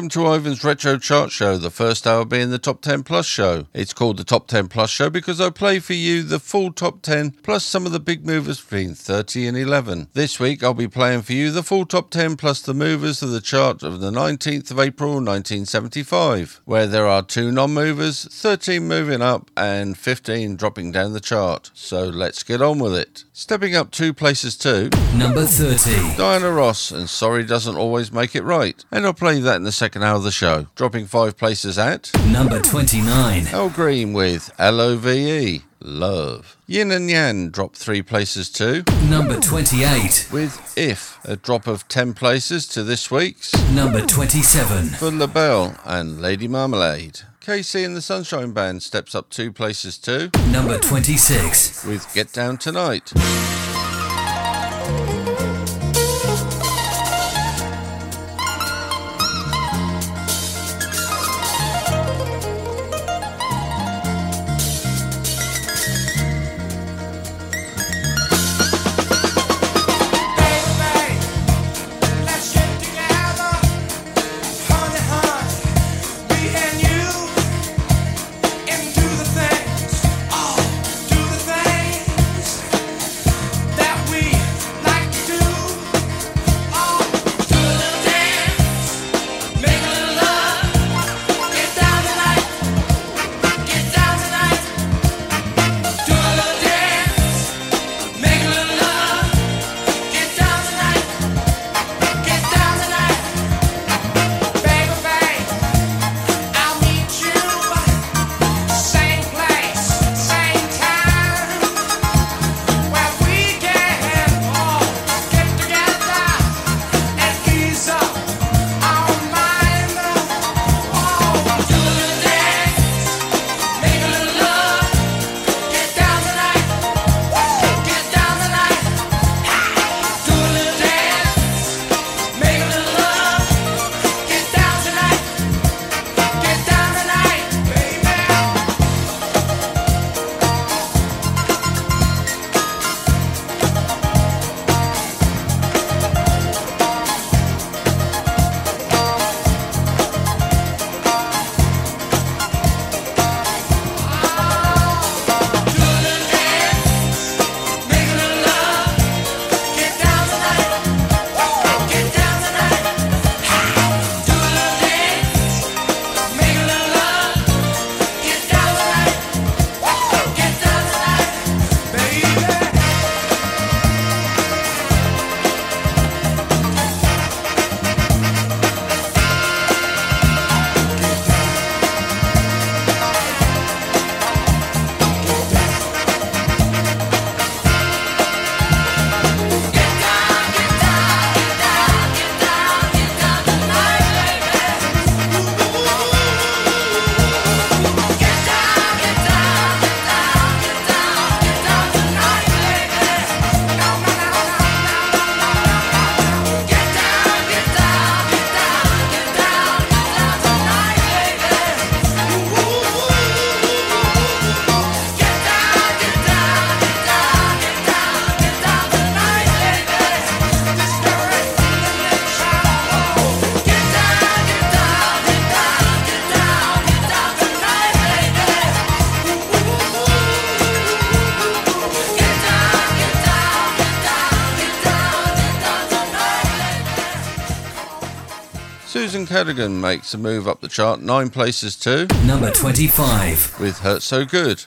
Welcome to Ivan's Retro Chart Show, the first hour being the Top 10 Plus show. It's called the Top 10 Plus show because I play for you the full Top 10 plus some of the big movers between 30 and 11. This week I'll be playing for you the full Top 10 plus the movers of the chart of the 19th of April 1975, where there are two non movers, 13 moving up, and 15 dropping down the chart. So let's get on with it. Stepping up two places too. Number 30. Diana Ross and Sorry Doesn't Always Make It Right. And I'll play that in the second hour of the show. Dropping five places at. Number 29. Al Green with L-O-V-E. Love. Yin and Yang dropped three places too. Number 28. With If, a drop of 10 places to this week's. Number 27. For LaBelle and Lady Marmalade. KC and the Sunshine Band steps up two places too. Number 26. With Get Down Tonight. Cadogan makes a move up the chart, nine places to number 25 with Hurt So Good.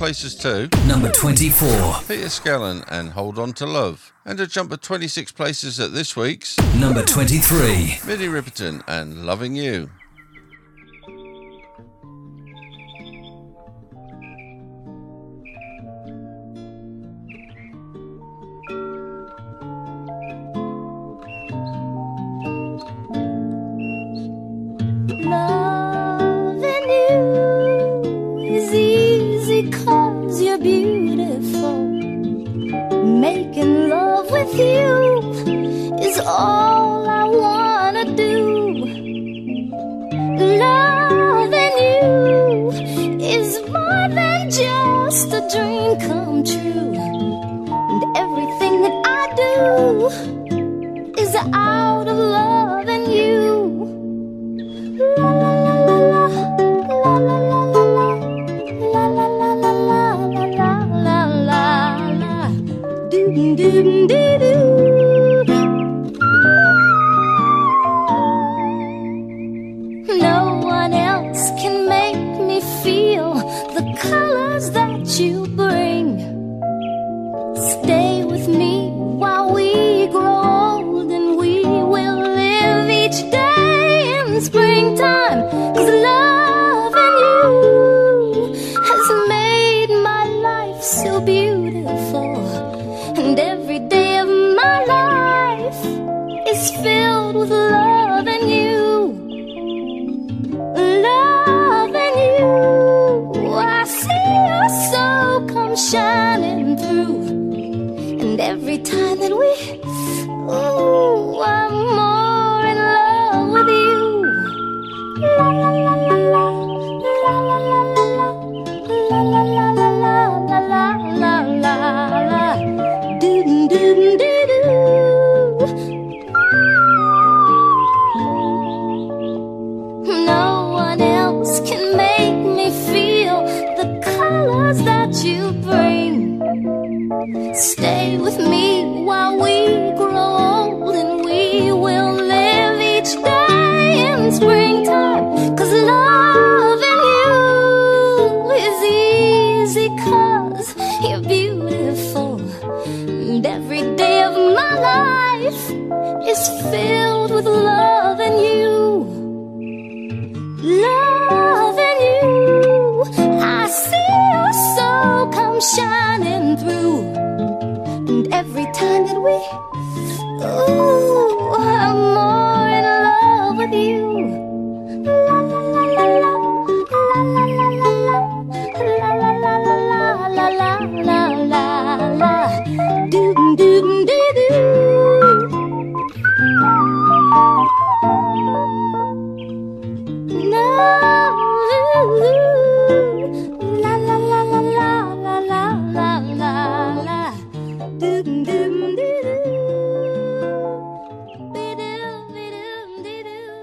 places to. Number 24, Peter Skellern and Hold On to Love, and a jump of 26 places at this week's number 23, Minnie Riperton and Loving You.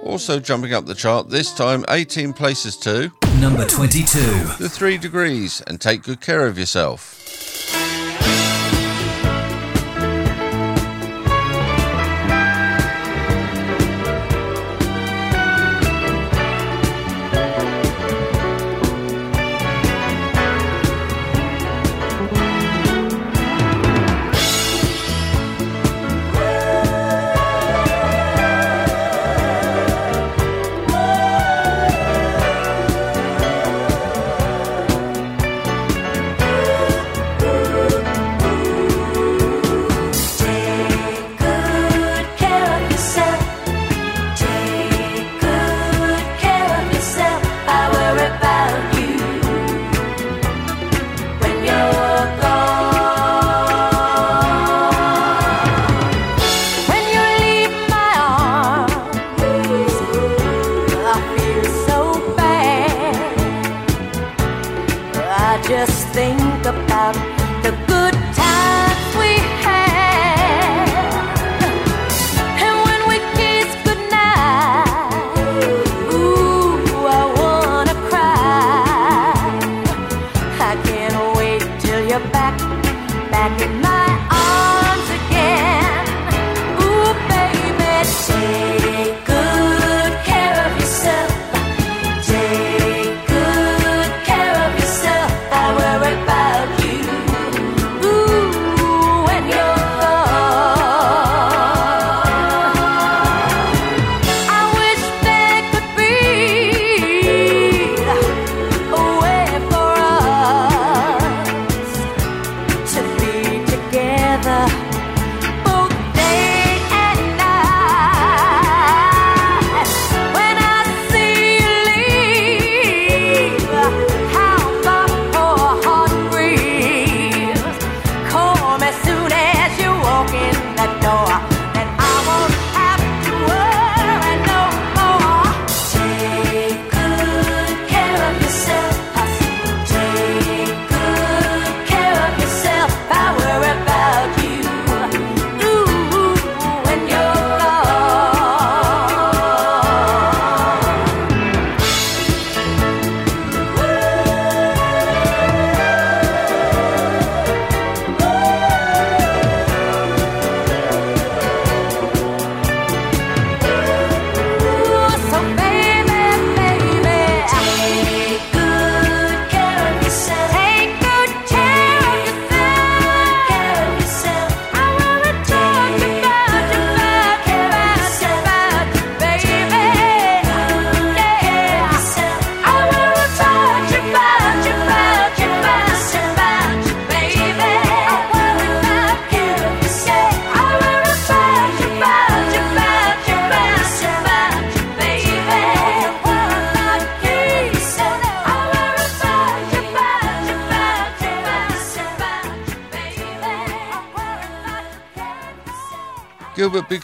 Also jumping up the chart, this time 18 places to number 22, the three degrees, and take good care of yourself.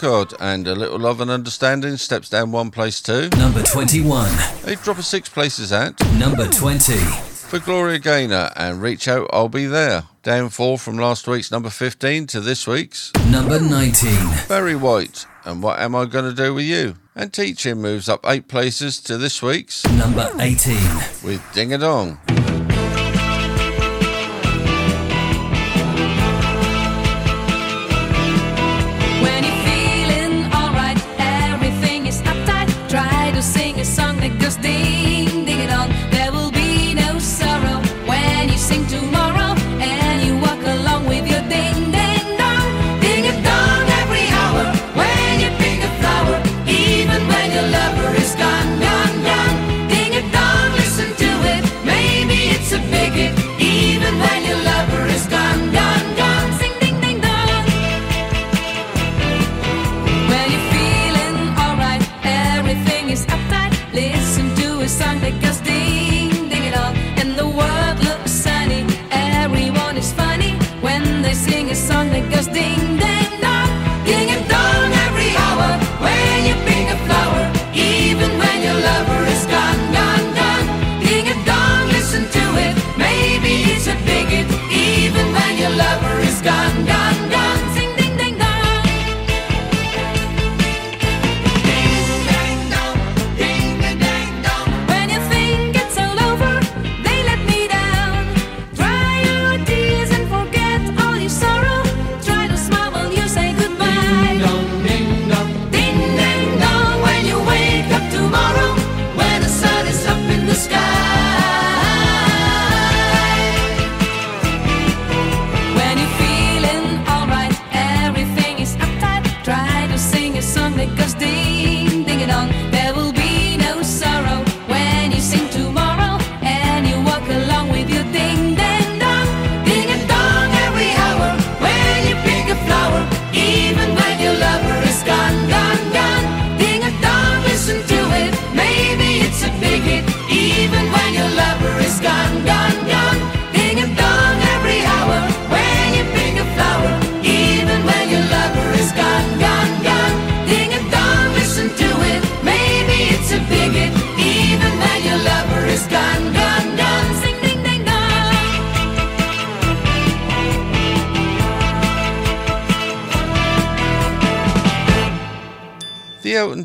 Bécaud and A Little Love and Understanding steps down one place too. Number 21. They drop a six places at. Number 20. For Gloria Gaynor and Reach Out, I'll Be There. Down four from last week's number 15 to this week's. Number 19. Barry White and What Am I Gonna Do With You? And Teach-In moves up eight places to this week's. Number 18. With Ding a Dong.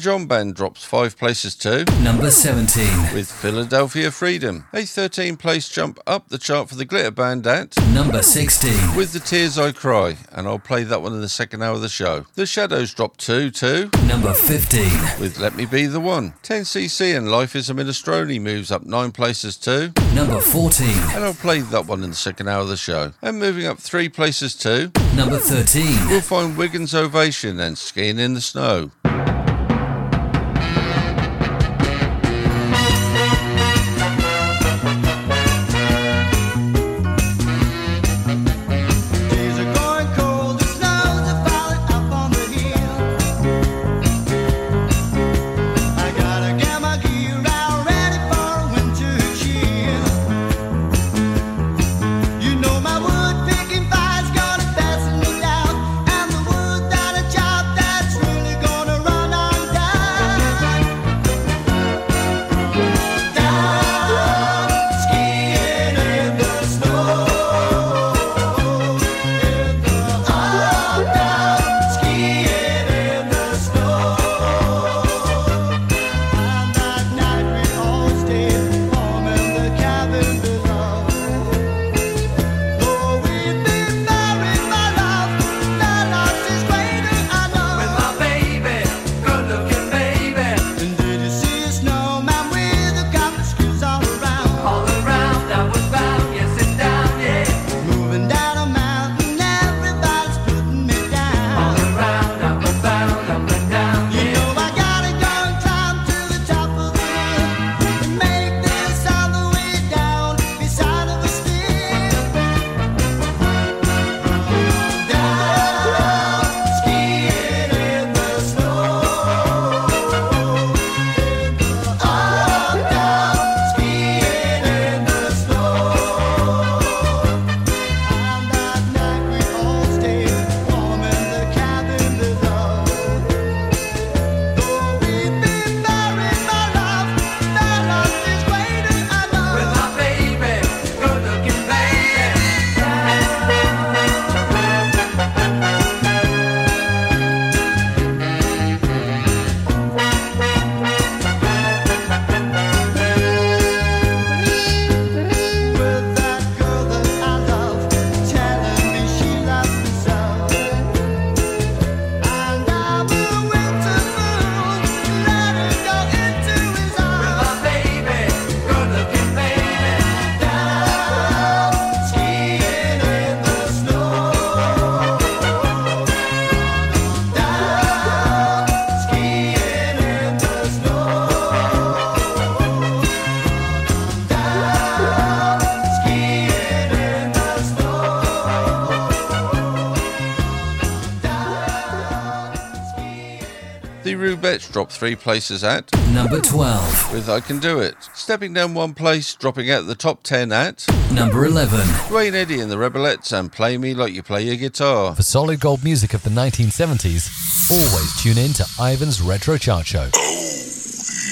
John Band drops five places to number 17 with Philadelphia Freedom. A 13 place jump up the chart for the Glitter Band at number 16 with The Tears I Cry, and I'll play that one in the second hour of the show. The Shadows drop two to number 15 with Let Me Be the One. 10cc and Life is a Minestrone moves up nine places to number 14, and I'll play that one in the second hour of the show. And moving up three places to number 13, we'll find Wigan's Ovation and Skiing in the Snow. The Rubettes dropped three places at Number 12. with I Can Do It. Stepping down one place, dropping out the top 10 at Number 11. Duane Eddy and the Rebelettes and Play Me Like You Play Your Guitar. For solid gold music of the 1970s, always tune in to Ivan's Retro Chart Show.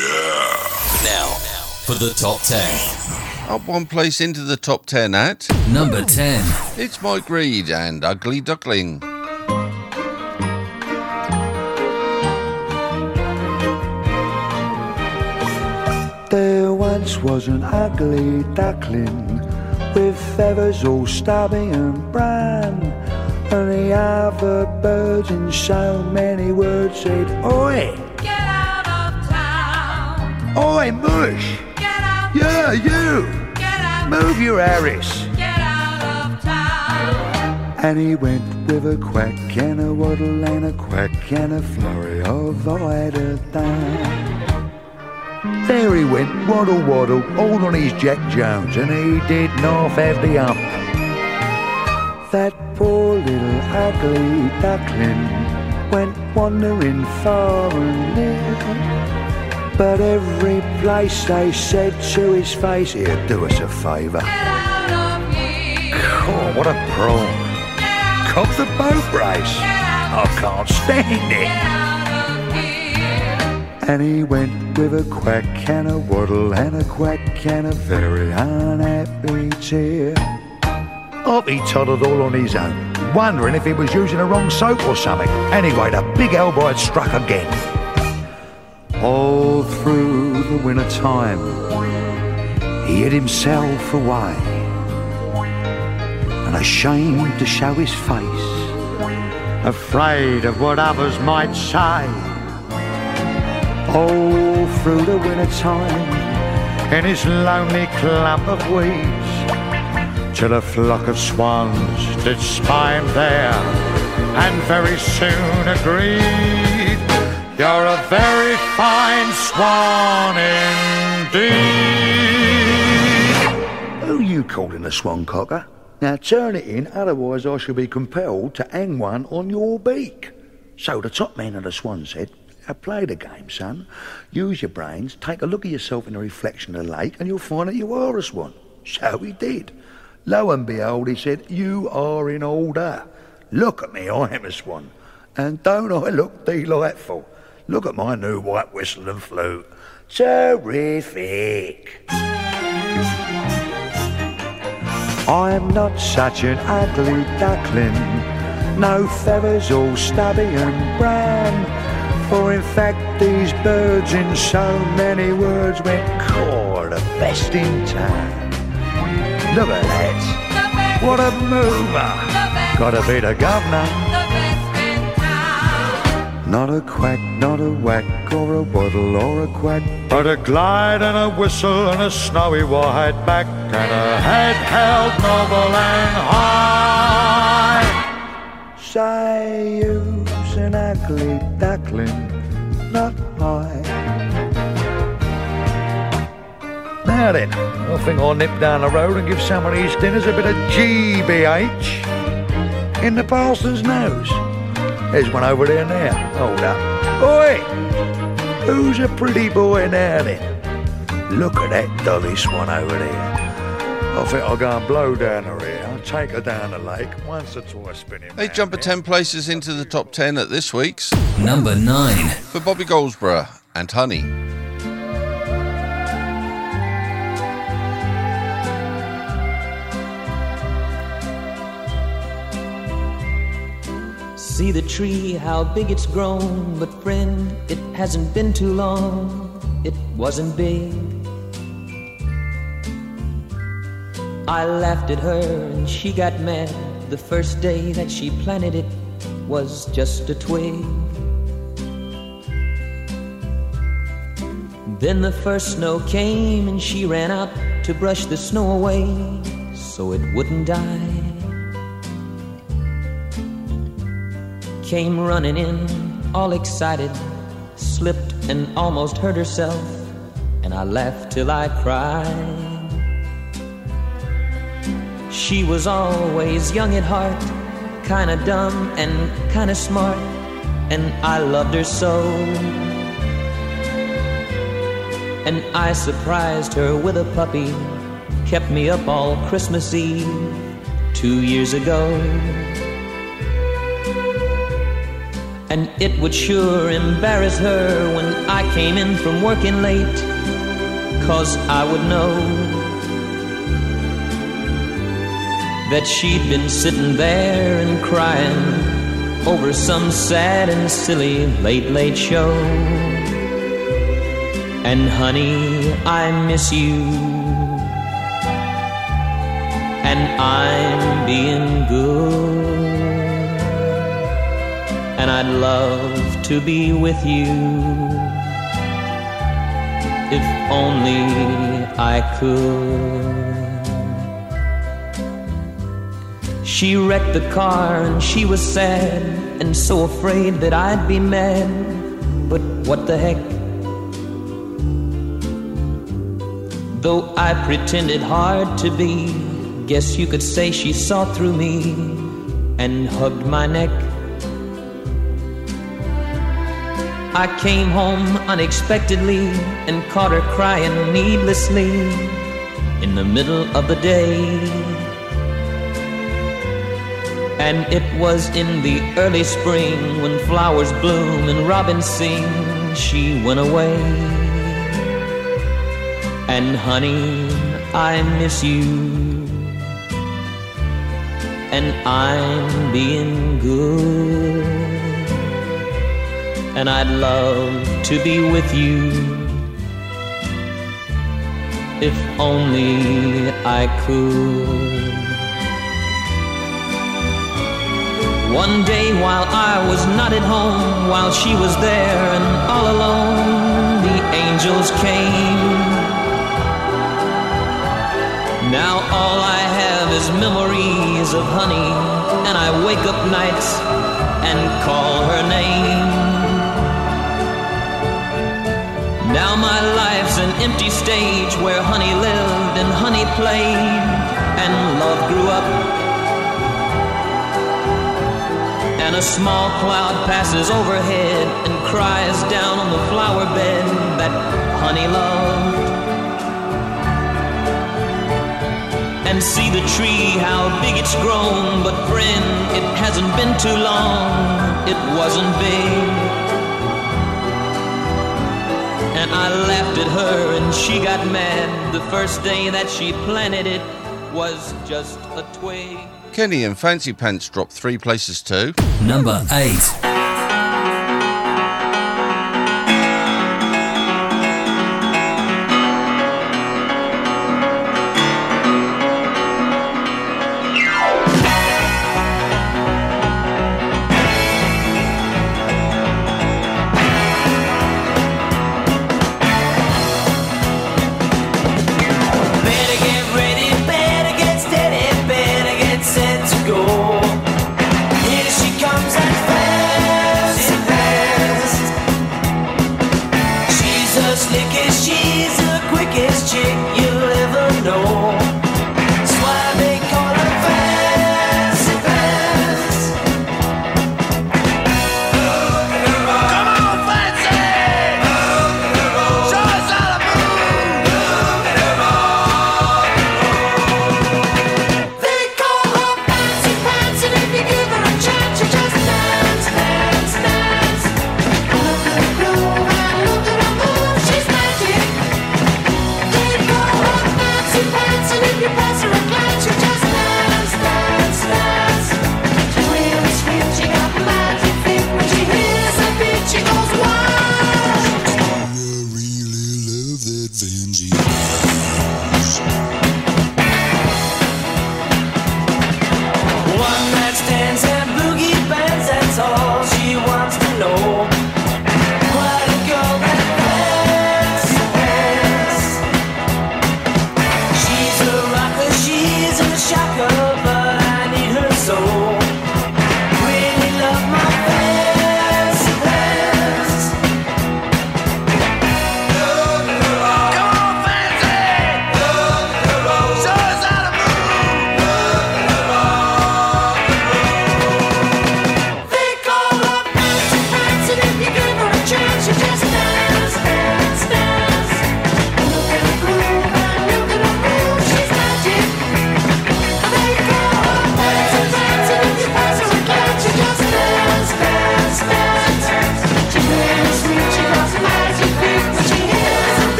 Oh, now, for the top 10. Up one place into the top 10 at Number 10. It's Mike Reid and Ugly Duckling. Was an ugly duckling with feathers all stubby and brown. And the other birds in so many words said, Oi! Get out of town. Oi, Mush! Get out. Yeah, you! Get out. Move your Harris! Get out of town. And he went with a quack and a waddle and a quack and a flurry of eider down. There he went, waddle waddle, all on his Jack Jones, and he did not have the ump. That poor little ugly duckling went wandering far and near. But every place they said to his face, here, do us a favour. Get out of here. Oh, what a prawn. Cock the boat race. I can't stand it. And he went with a quack and a waddle and a quack and a very unhappy tear. Up oh, he toddled all on his own, wondering if he was using the wrong soap or something. Anyway, the big elbow had struck again. All through the winter time, he hid himself away and ashamed to show his face, afraid of what others might say. All through the winter time, in his lonely clump of weeds, till a flock of swans did spy him there, and very soon agreed, You're a very fine swan indeed. Who you calling a swan cocker? Now turn it in, otherwise I shall be compelled to hang one on your beak. So the top man of the swan said, "Now play the game, son. Use your brains, take a look at yourself in the reflection of the lake, and you'll find that you are a swan. So he did. Lo and behold, he said, You are in order. Look at me, I am a swan. And don't I look delightful? Look at my new white whistle and flute. Terrific. I'm not such an ugly duckling, no feathers all stubby and brown. For in fact these birds in so many words went caw the best in town. Look at that, what a mover! Gotta be the governor. Not a quack, not a whack, or a waddle, or a quack, but a glide and a whistle and a snowy white back and a head held noble and high. Say you's an ugly duckling, not I. Now then, I think I'll nip down the road and give some of these dinners a bit of GBH in the parson's nose. There's one over there now. Hold up. Oi! Who's a pretty boy now then? Look at that dolly swan over there. I think I'll go and blow down her ear. I'll take her down the lake once or twice spinning. They jump a 10 places into the top 10 at this week's Number 9. for Bobby Goldsboro and Honey. See the tree, how big it's grown. But friend, it hasn't been too long. It wasn't big. I laughed at her and she got mad. The first day that she planted it was just a twig. Then the first snow came and she ran out to brush the snow away so it wouldn't die. Came running in, all excited, slipped and almost hurt herself, and I laughed till I cried. She was always young at heart, kinda dumb and kinda smart, and I loved her so. And I surprised her with a puppy, kept me up all Christmas Eve two years ago. And it would sure embarrass her when I came in from working late, cause I would know that she'd been sitting there and crying over some sad and silly late, late show. And honey, I miss you. And I'm being good. And I'd love to be with you. If only I could. She wrecked the car and she was sad and so afraid that I'd be mad. But what the heck? Though I pretended hard to be, guess you could say she saw through me and hugged my neck. I came home unexpectedly and caught her crying needlessly in the middle of the day. And it was in the early spring when flowers bloom and robins sing, she went away. And honey, I miss you. And I'm being good. And I'd love to be with you. If only I could. One day while I was not at home, while she was there and all alone, the angels came. Now all I have is memories of honey, and I wake up nights and call her name. Now my life's an empty stage where honey lived and honey played, and love grew up and a small cloud passes overhead and cries down on the flower bed that honey loved. And see the tree, how big it's grown, but friend, it hasn't been too long, it wasn't big. And I laughed at her and she got mad the first day that she planted it was just a twig. Kenny and Fancy Pants dropped three places too. Number 8.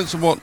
moments of what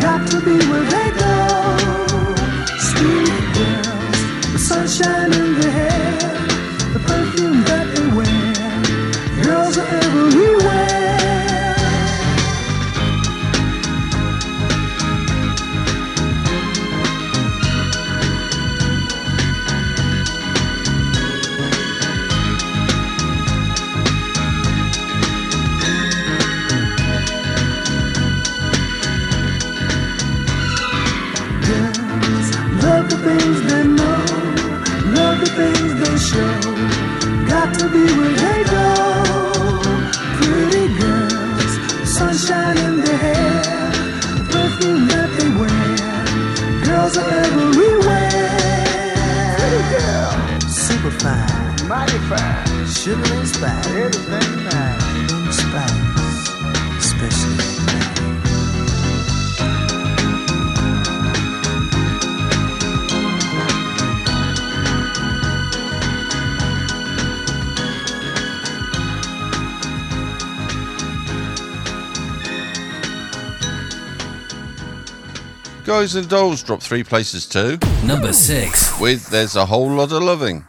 Got to be with Boys and Dolls dropped three places too. Number six. With There's a Whole Lot of Loving.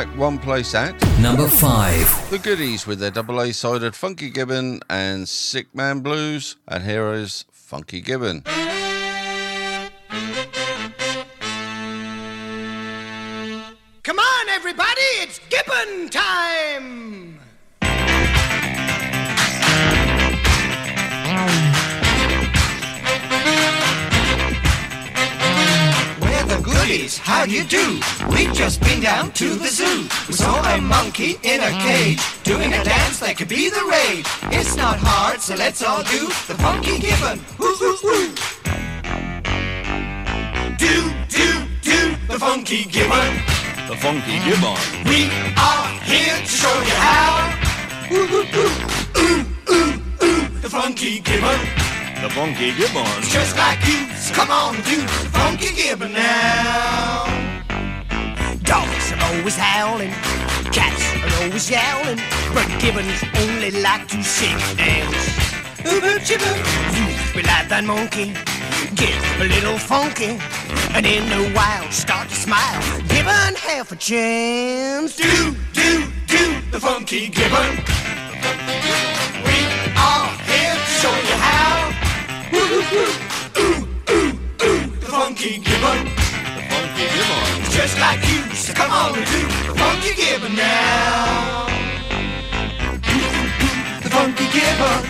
Stepping back one place at Number 5. The Goodies with their double A sided Funky Gibbon and Sick Man Blues. And here is Funky Gibbon. Come on, everybody, it's Gibbon time! Goodies, how do you do? We've just been down to the zoo. We saw a monkey in a cage, doing a dance that could be the rage. It's not hard, so let's all do the funky gibbon. Ooh, ooh, ooh. Do, do, do the funky gibbon. The Funky Gibbon. We are here to show you how. Ooh, ooh, ooh, ooh, ooh, ooh, the funky gibbon. The Funky Gibbon. It's just like you, come on, do the funky gibbon now. Dogs are always howling, cats are always yowling, but gibbons only like to sing and dance. Ooba chibba, you be like that monkey, get a little funky, and in the wild start to smile. Gibbon half a chance. Do, do, do the funky gibbon. Ooh, ooh, ooh, the funky gibbon. The Funky Gibbon. Just like you, so come on and do funky gibbon now. The funky gibbon.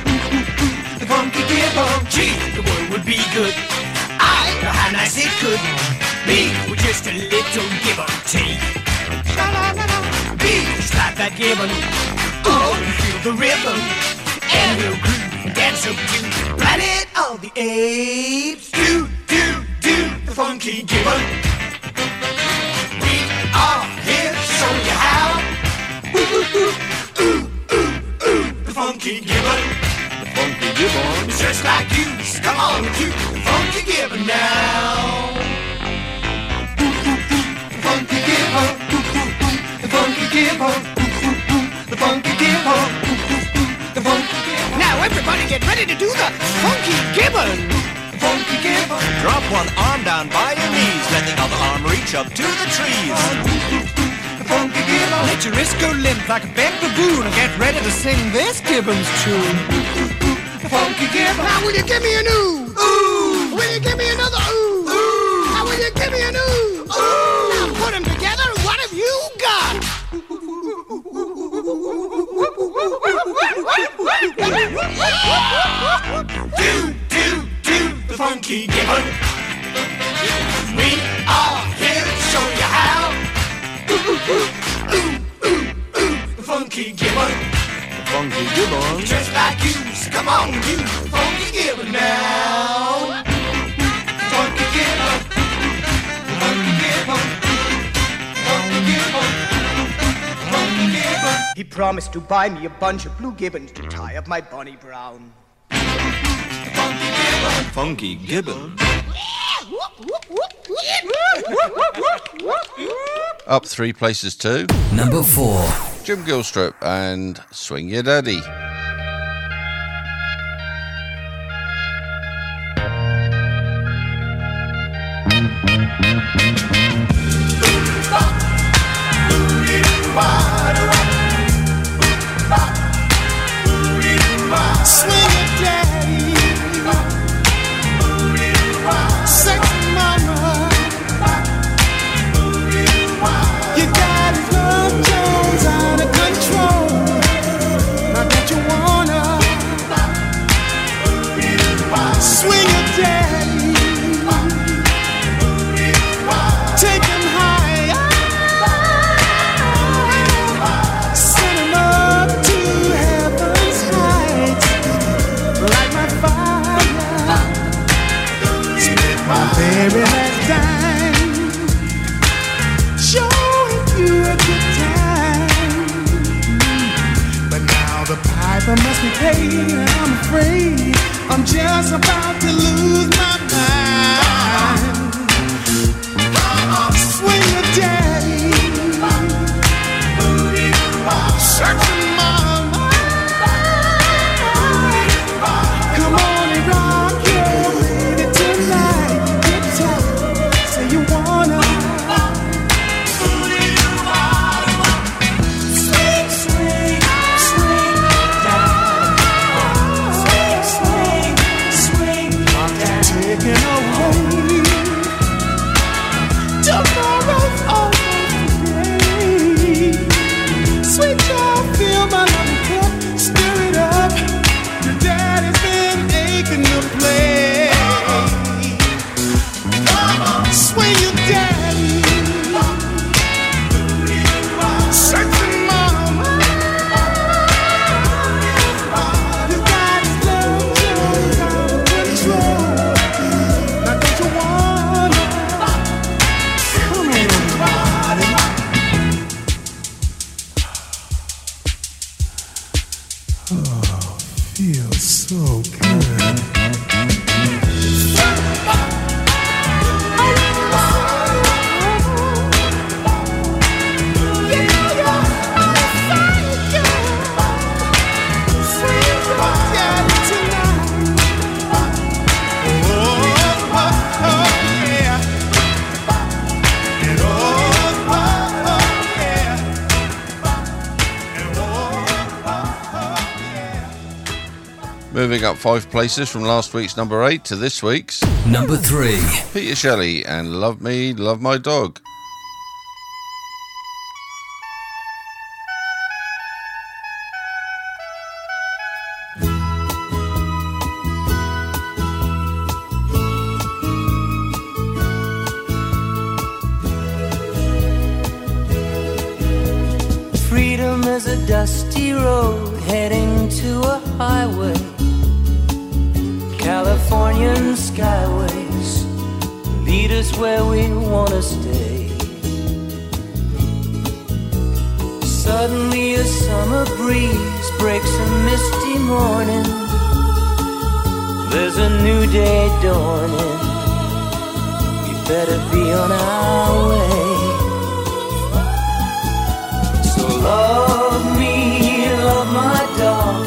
The funky gibbon. Gee, the world would be good. I know how nice it could be with just a little or take. Be just that gibbon. Oh, feel the rhythm. And we'll groove dance to Planet of the Apes. Do, do, do the funky gibbon. We are here to show you how. Ooh, ooh, ooh, ooh, ooh, ooh, the funky gibbon. The Funky Gibbon. It's just like you, so come on and the funky gibbon now. Ooh, ooh, ooh, the funky gibbon. Ooh, ooh, ooh, the funky gibbon. Ooh, ooh, ooh, the funky gibbon. Get ready to do the funky gibbon. Funky gibbon. Drop one arm down by your knees. Let the other arm reach up to the trees. Funky gibbon. Let your wrist go limp like a big baboon and get ready to sing this gibbon's tune. Funky gibbon. Now will you give me an ooh? Ooh. Will you give me another ooh? Ooh. Now will you give me an ooh? Ooh. The funky gibbon. We are here to show you how. Ooh, ooh, ooh, ooh, ooh, ooh, the funky gibbon. The Funky Gibbon. Just like you, so come on, do the funky gibbon now. Funky gibbon. Funky gibbon. Funky gibbon. Funky gibbon. He promised to buy me a bunch of blue gibbons to tie up my Bonnie Brown. Funky Gibbon. Up three places too. Number 4. Jim Gilstrap and Swing Your Daddy. Just about to lose my mind. Moving up five places from last week's number eight to this week's Number 3. Peter Shelley and Love Me, Love My Dog. Freedom is a dusty road heading to a highway. Skyways lead us where we want to stay. Suddenly, a summer breeze breaks a misty morning. There's a new day dawning. We better be on our way. So love me, love my dog.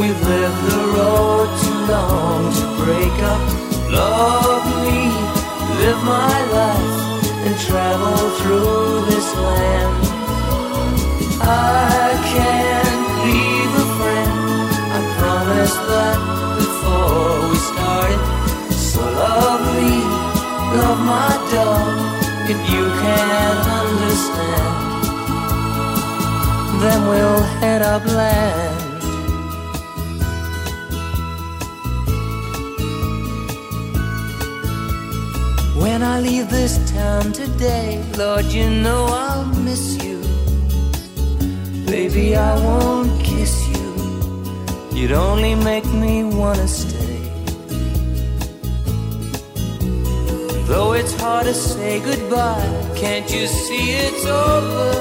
We've lived the road too long to break up. Love me, live my life, and travel through this land. I can't leave a friend. I promised that before we started. So love me, love my dog. If you can't understand then we'll head upland. When I leave this town today, Lord, you know I'll miss you. Baby, I won't kiss you. You'd only make me wanna stay. Though it's hard to say goodbye, can't you see it's over?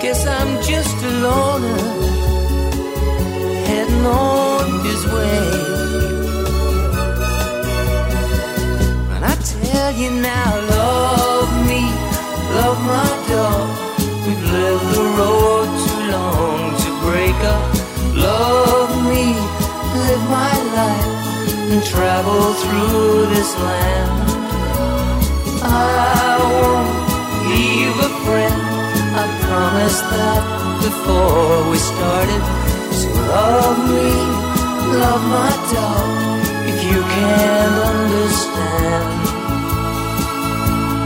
Guess I'm just a loner heading on his way. Tell you now, love me, love my dog. We've lived the road too long to break up. Love me, live my life, and travel through this land. I won't leave a friend. I promised that before we started. So love me, love my dog. If you can't understand,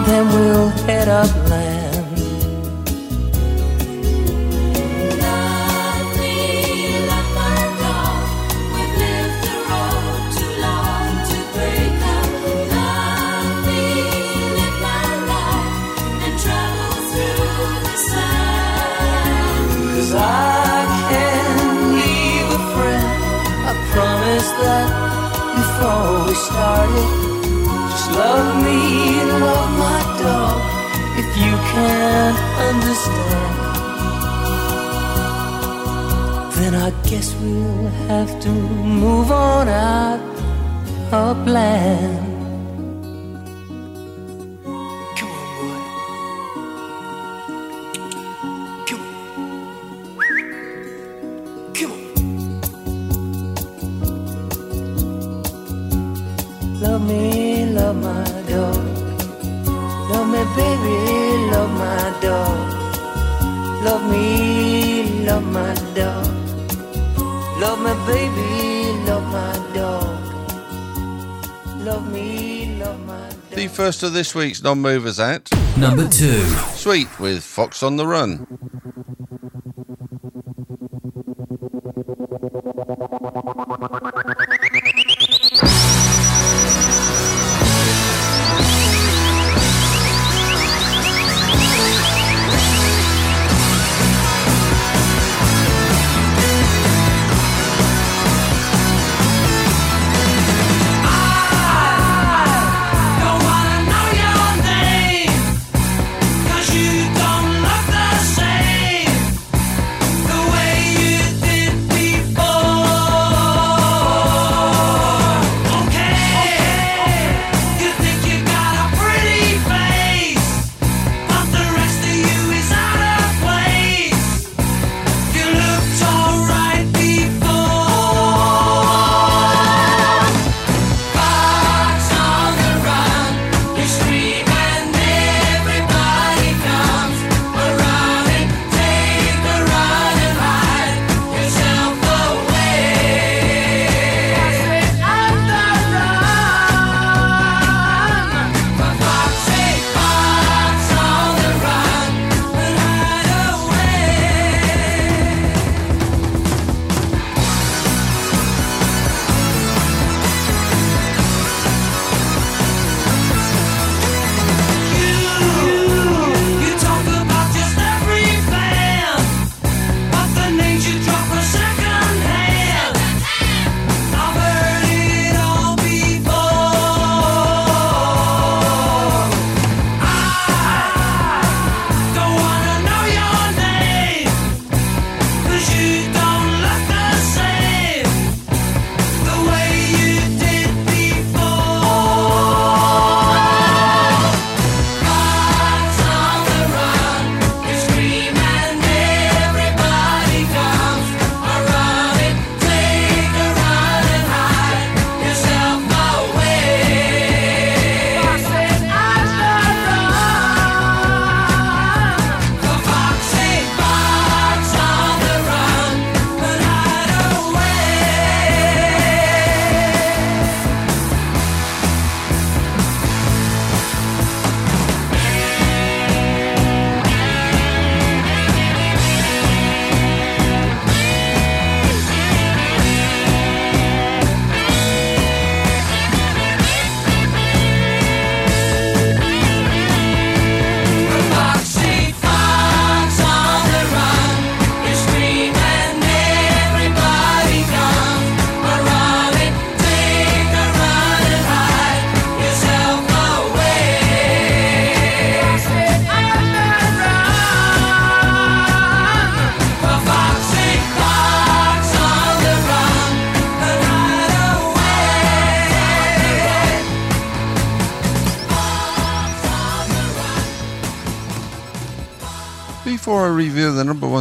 then we'll head upland. Love me, love my dog. We've lived the road too long to break up. Love me, live my life, and travel through the sand. Cause I can't leave a friend. I promised that before we started. Love me, love my dog. If you can't understand, then I guess we'll have to move on out upland. Love first of this week's non movers at Number 2. Sweet with Fox on the Run.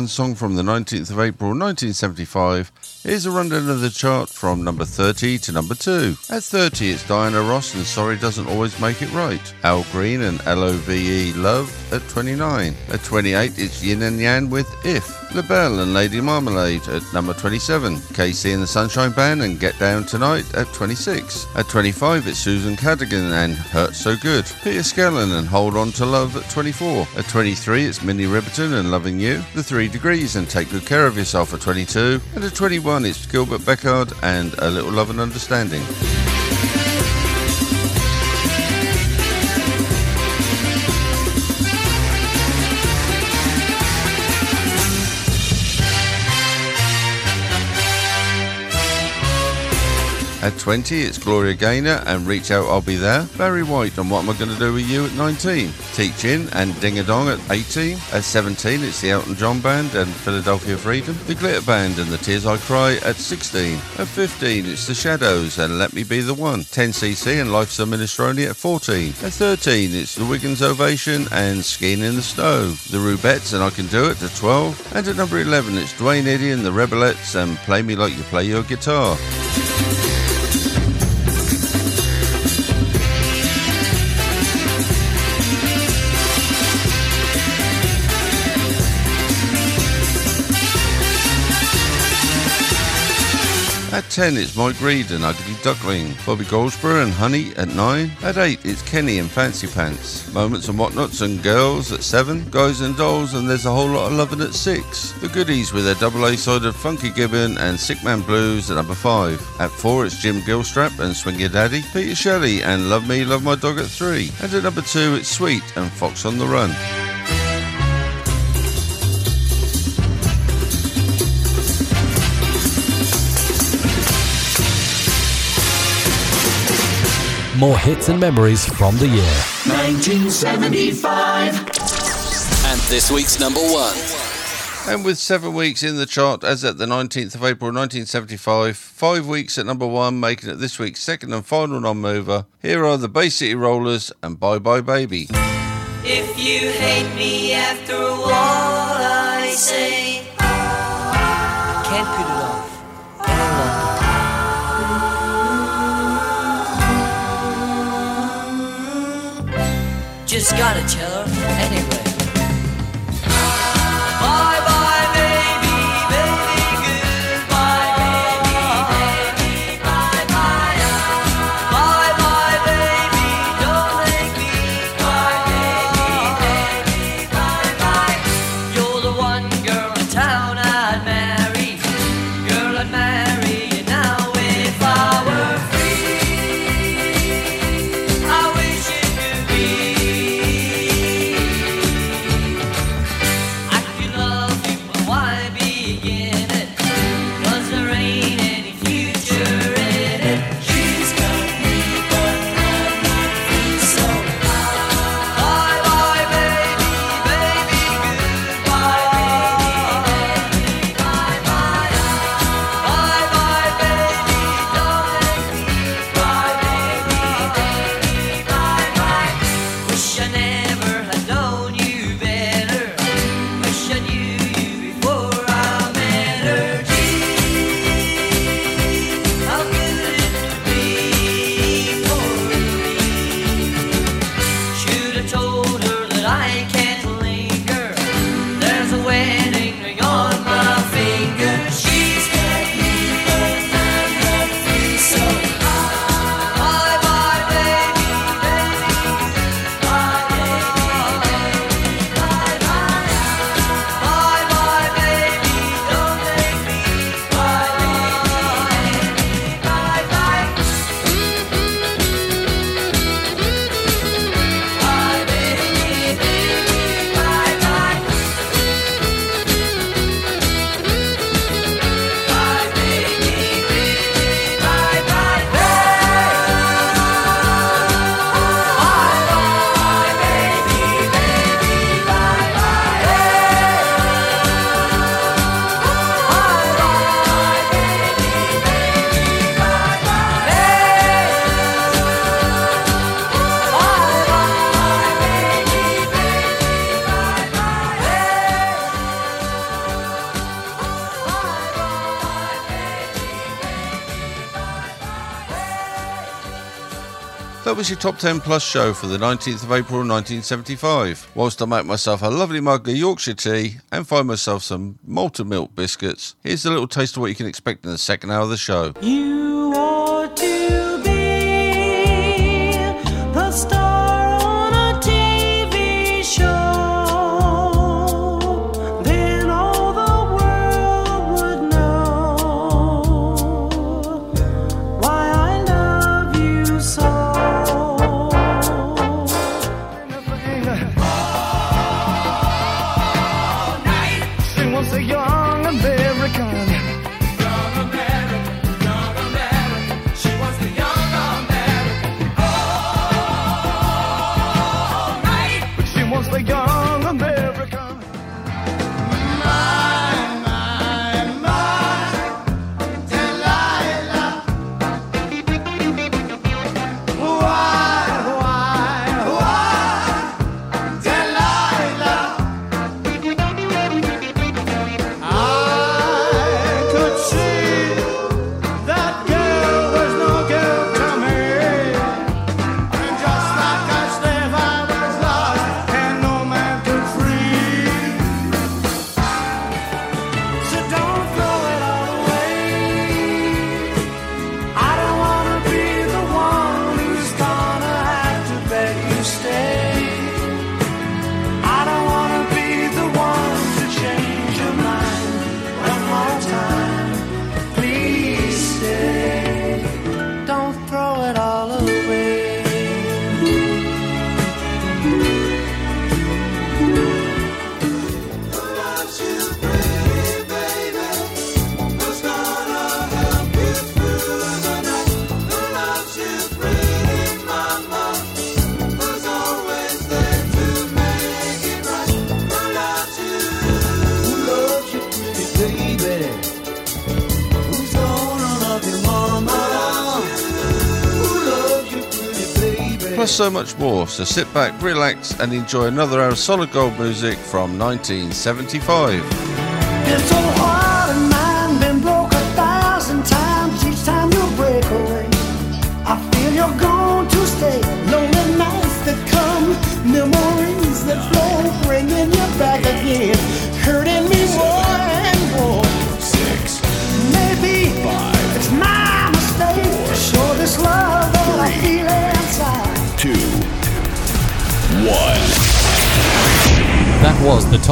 One song from the 19th of April 1975, here's a rundown of the chart from number 30 to number 2. At 30, it's Diana Ross and Sorry Doesn't Always Make It Right. Al Green and LOVE Love at 29. At 28, it's Yin and Yang with If. LaBelle and Lady Marmalade at number 27. KC and the Sunshine Band and Get Down Tonight at 26. At 25, it's Susan Cadogan and Hurt So Good. Peter Skellern and Hold On to Love at 24. At 23, it's Minnie Riperton and Loving You. The Three Degrees and Take Good Care of Yourself at 22. And at 21, it's Gilbert Bécaud and A Little Love and Understanding. At 20, it's Gloria Gaynor and Reach Out, I'll Be There. Barry White and What Am I to Do With You at 19. Teach-In and Ding a Dong at 18. At 17, it's the Elton John Band and Philadelphia Freedom. The Glitter Band and The Tears I Cry at 16. At 15, it's The Shadows and Let Me Be the One. 10cc and Life's a Minestrone at 14. At 13, it's The Wigan's Ovation and Skiing in the Snow. The Rubettes and I Can Do It at 12. And at number 11, it's Duane Eddy and The Rebelettes and Play Me Like You Play Your Guitar. 10, it's Mike Reid and Ugly Duckling. Bobby Goldsboro and Honey at 9. At 8, it's Kenny and Fancy Pants. Moments and Whatnauts and Girls at 7. Guys and Dolls and There's a Whole Lot of Lovin' at 6. The Goodies with their double A-sided Funky Gibbon and Sick Man Blues at number 5. At 4, it's Jim Gilstrap and Swing Your Daddy. Peter Shelley and Love Me, Love My Dog at 3. And at number 2, it's Sweet and Fox on the Run. More hits and memories from the year. 1975. And this week's number one. And with seven weeks in the chart as at the 19th of April 1975, five weeks at number one, making it this week's second and final non mover, here are the Bay City Rollers and Bye Bye Baby. If you hate me after all I say, Just gotta tell Your Top 10 Plus show for the 19th of April 1975. Whilst I make myself a lovely mug of Yorkshire tea and find myself some malted milk biscuits, here's a little taste of what you can expect in the second hour of the show. You ought So much more, so sit back, relax and enjoy another hour of solid gold music from 1975.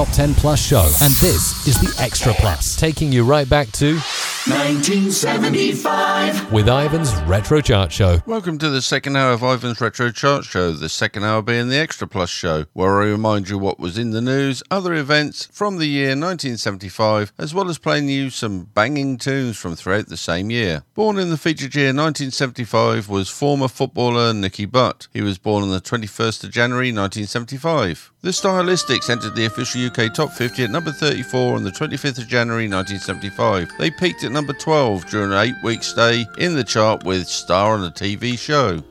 Top 10 Plus show, and this is the Extra Plus, taking you right back to 1975. with Ivan's Retro Chart Show. Welcome to the second hour of Ivan's Retro Chart Show, the second hour being the Extra Plus show, where I remind you what was in the news, other events from the year 1975, as well as playing you some banging tunes from throughout the same year. Born in the featured year 1975 was former footballer Nicky Butt. He was born on the 21st of January 1975. The Stylistics entered the official UK Top 50 at number 34 on the 25th of January 1975. They peaked at number 12 during an eight week stay in the chart with Star on a TV show.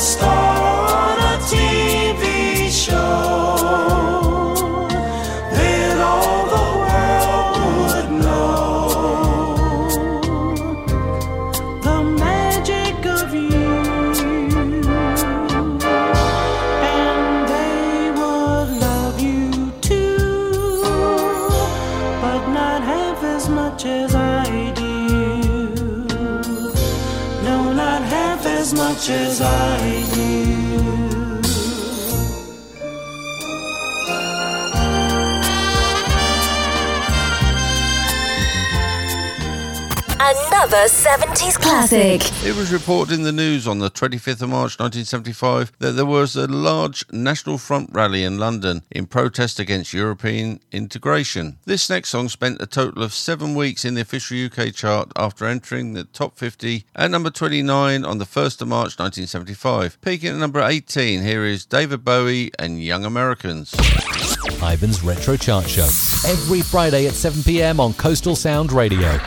star. another 70s classic. It was reported in the news on the 25th of March 1975 that there was a large National Front rally in London in protest against European integration. This next song spent a total of seven weeks in the official UK chart after entering the top 50 at number 29 on the 1st of March 1975. Peaking at number 18, here is David Bowie and Young Americans. Ivan's Retro Chart Show, every Friday at 7 pm on Coastal Sound Radio.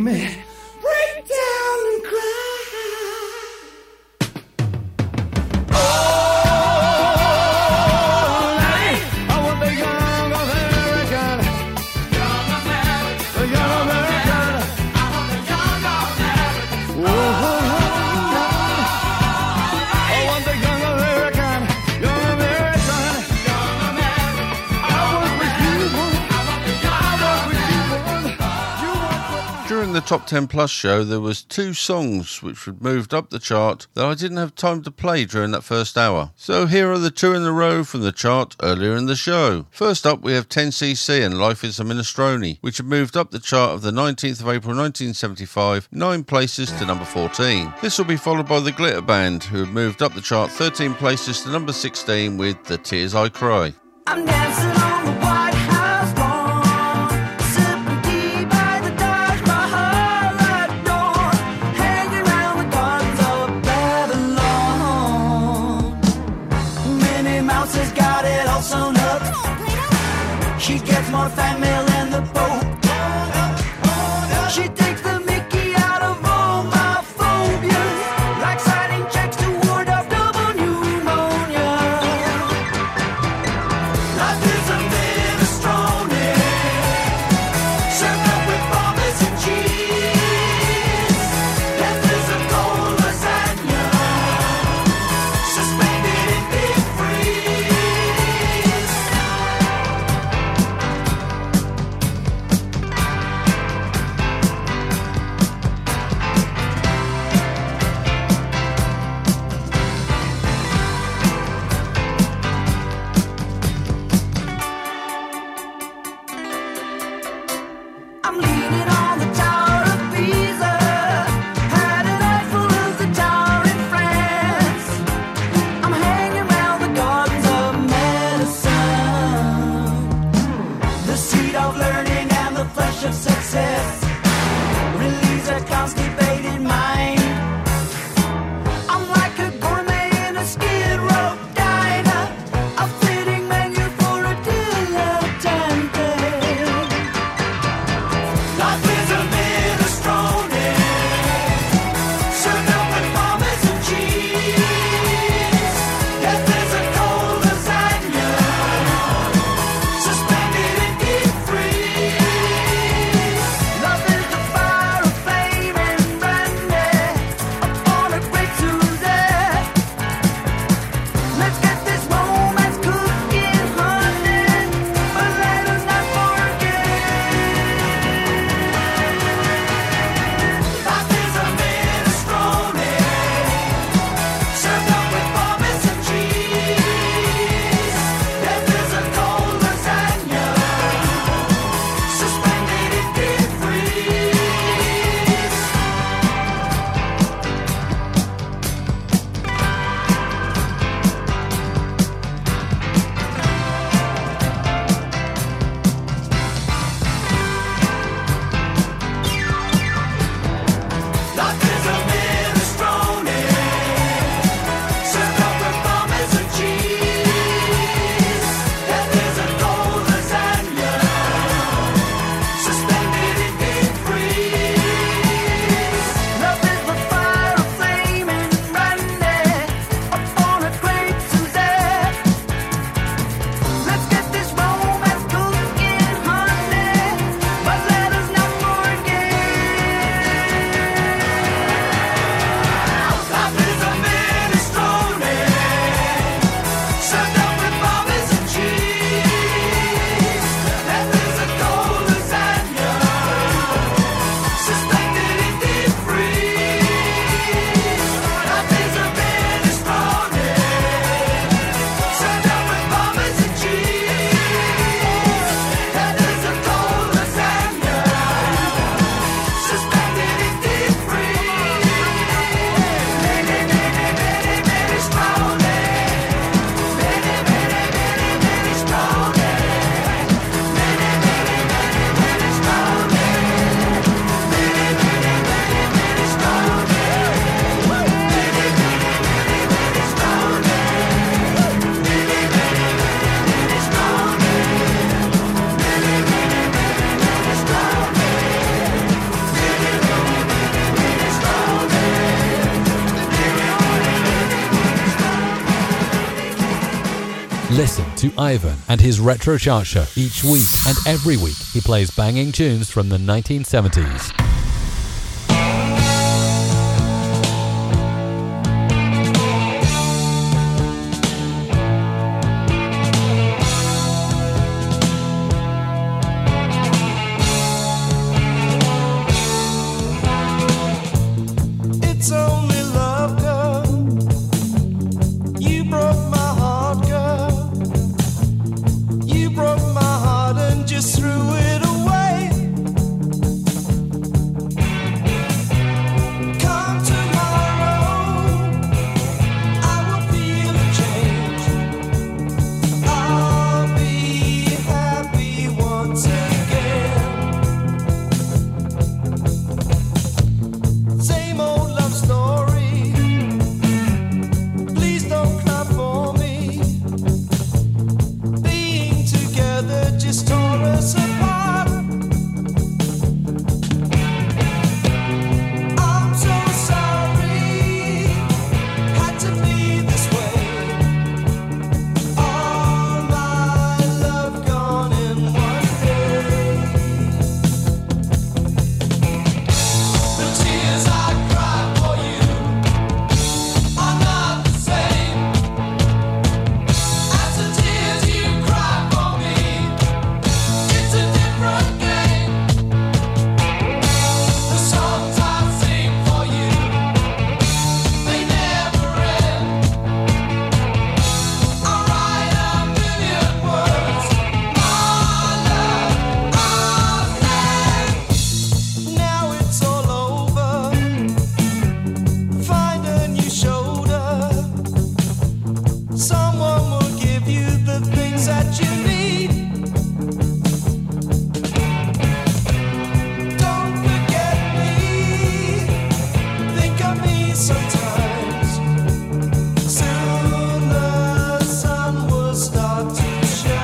admit Top 10 Plus show, there was two songs which had moved up the chart that I didn't have time to play during that first hour. So here are the two in a row from the chart earlier in the show. First up, we have 10cc and Life is a Minestrone, which had moved up the chart of the 19th of April 1975 nine places to number 14. This will be followed by The Glitter Band, who have moved up the chart 13 places to number 16 with The Tears I Cry. more family Ivan and his retro chart show each week and every week he plays banging tunes from the 1970s.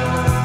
love.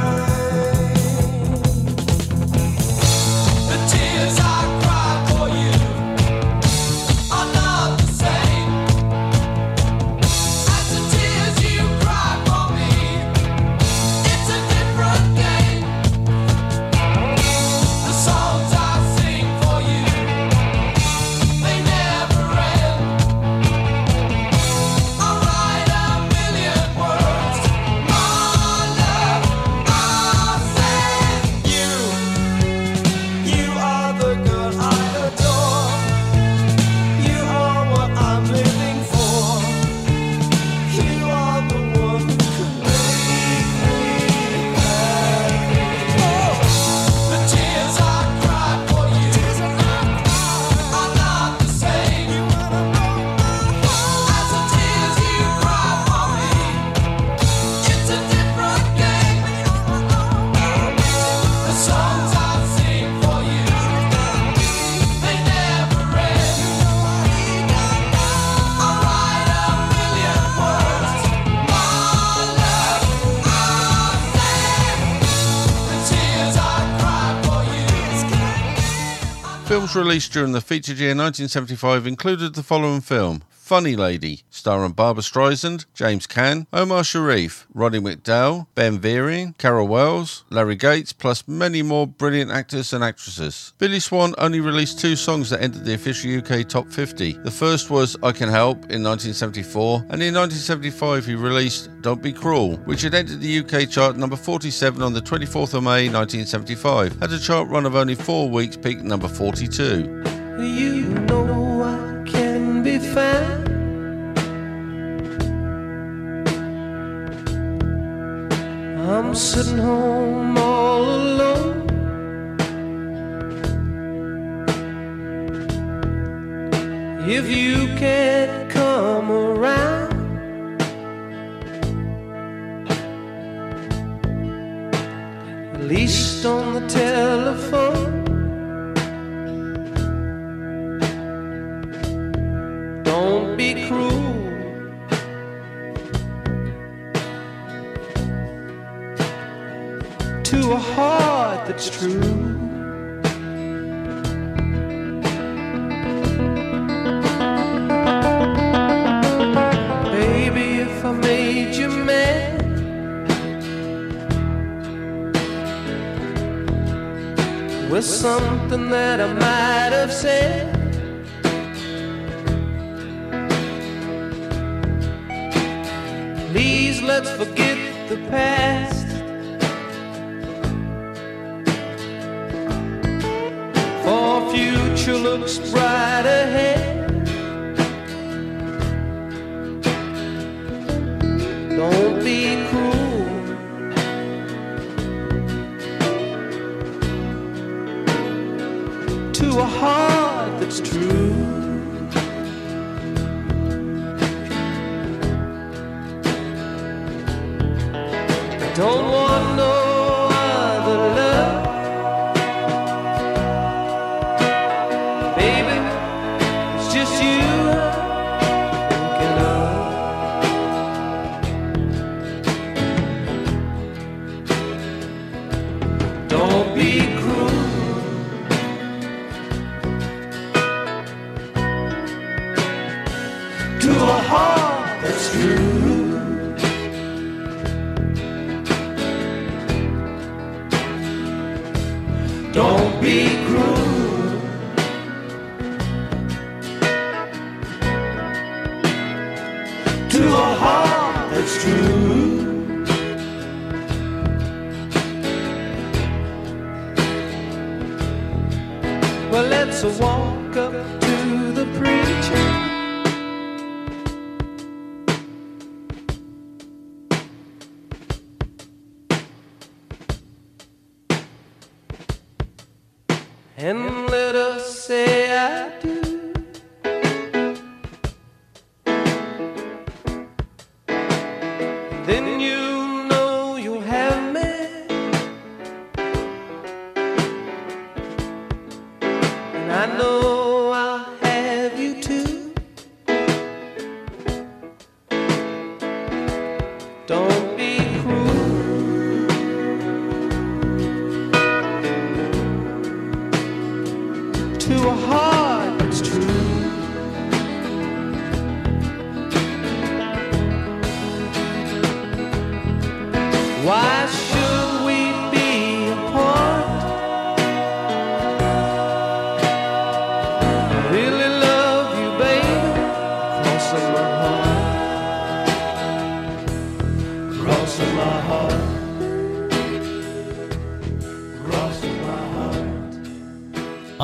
Films released during the featured year 1975 included the following film Funny Lady, starring Barbra Streisand, James Caan, Omar Sharif, Roddy McDowall, Ben Vereen, Carole Wells, Larry Gates, plus many more brilliant actors and actresses. Billy Swan only released two songs that entered the official UK Top 50. The first was I Can Help in 1974, and in 1975 he released Don't Be Cruel, which had entered the UK chart number 47 on the 24th of May 1975, had a chart run of only four weeks, peaked number 42. You know I'm sitting home all alone. If you can't come around, at least on the telephone. Don't be cruel. To a heart that's true. Baby, if I made you mad, with something that I might have said. Please let's forget the past. For future looks bright ahead. Don't be cruel. To a heart that's true. Don't be cruel.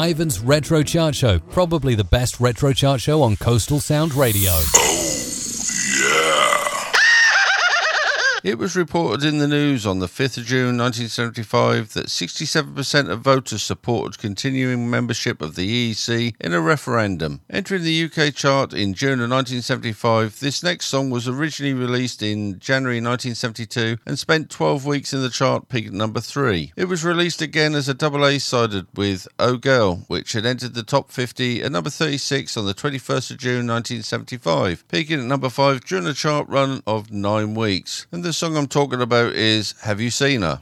Ivan's Retro Chart Show, probably the best retro chart show on Coastal Sound Radio. It was reported in the news on the 5th of June 1975 that 67% of voters supported continuing membership of the EEC in a referendum. Entering the UK chart in June of 1975, this next song was originally released in January 1972 and spent 12 weeks in the chart, peaked at number 3. It was released again as a double A sided with Oh Girl, which had entered the top 50 at number 36 on the 21st of June 1975, peaking at number 5 during a chart run of 9 weeks. And the song I'm talking about is Have You Seen Her?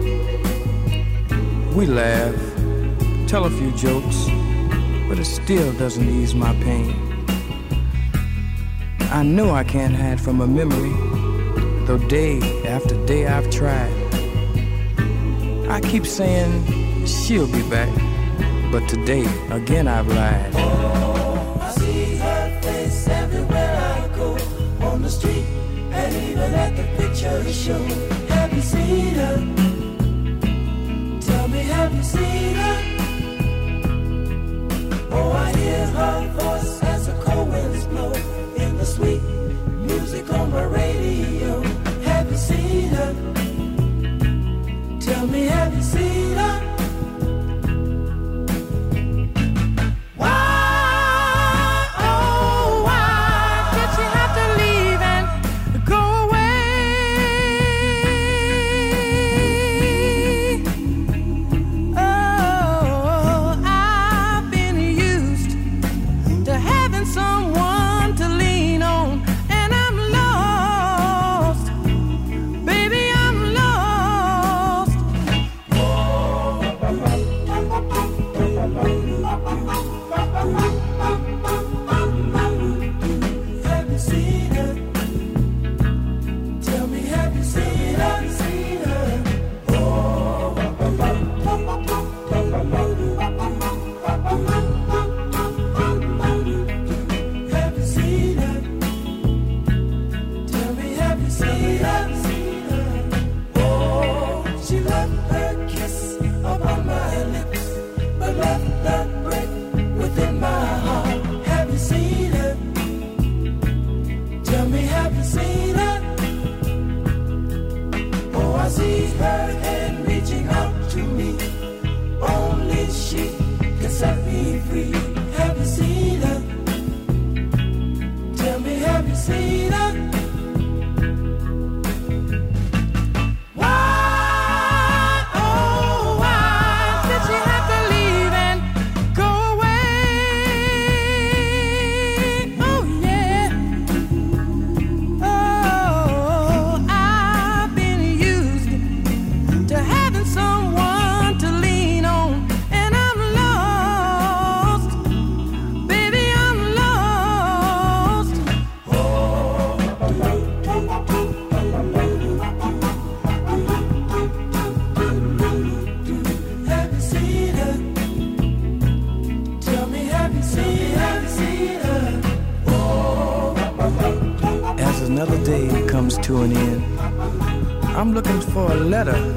We laugh, tell a few jokes, but it still doesn't ease my pain. I know I can't hide from a memory, though day after day I've tried. I keep saying she'll be back, but today again I've lied. I see her face everywhere I go on the street and even at the picture show. Have you seen her? Me, have you seen her? Oh, I hear her voice as the cold winds blow in the sweet music on my radio.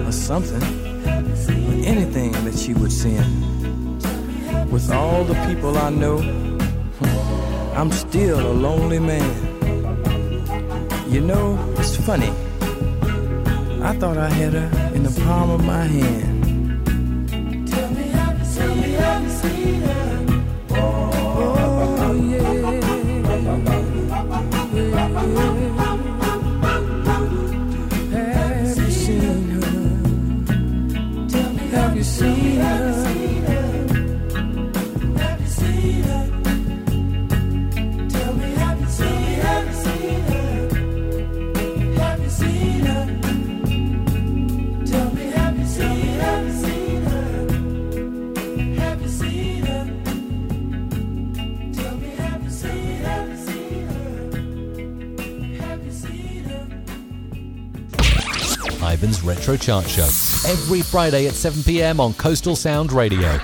Or something, or anything that she would send. With all the people I know, I'm still a lonely man. You know, it's funny. I thought I had her in the palm of my hand. Chart Show. Every Friday at 7 pm on Coastal Sound Radio.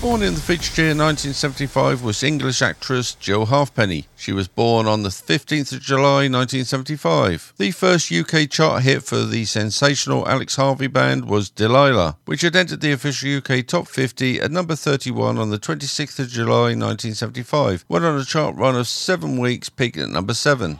Born in the featured year 1975 was English actress Jill Halfpenny. She was born on the 15th of July 1975. The first UK chart hit for the sensational Alex Harvey band was Delilah, which had entered the official UK top 50 at number 31 on the 26th of July 1975, went on a chart run of seven weeks, peaking at number 7.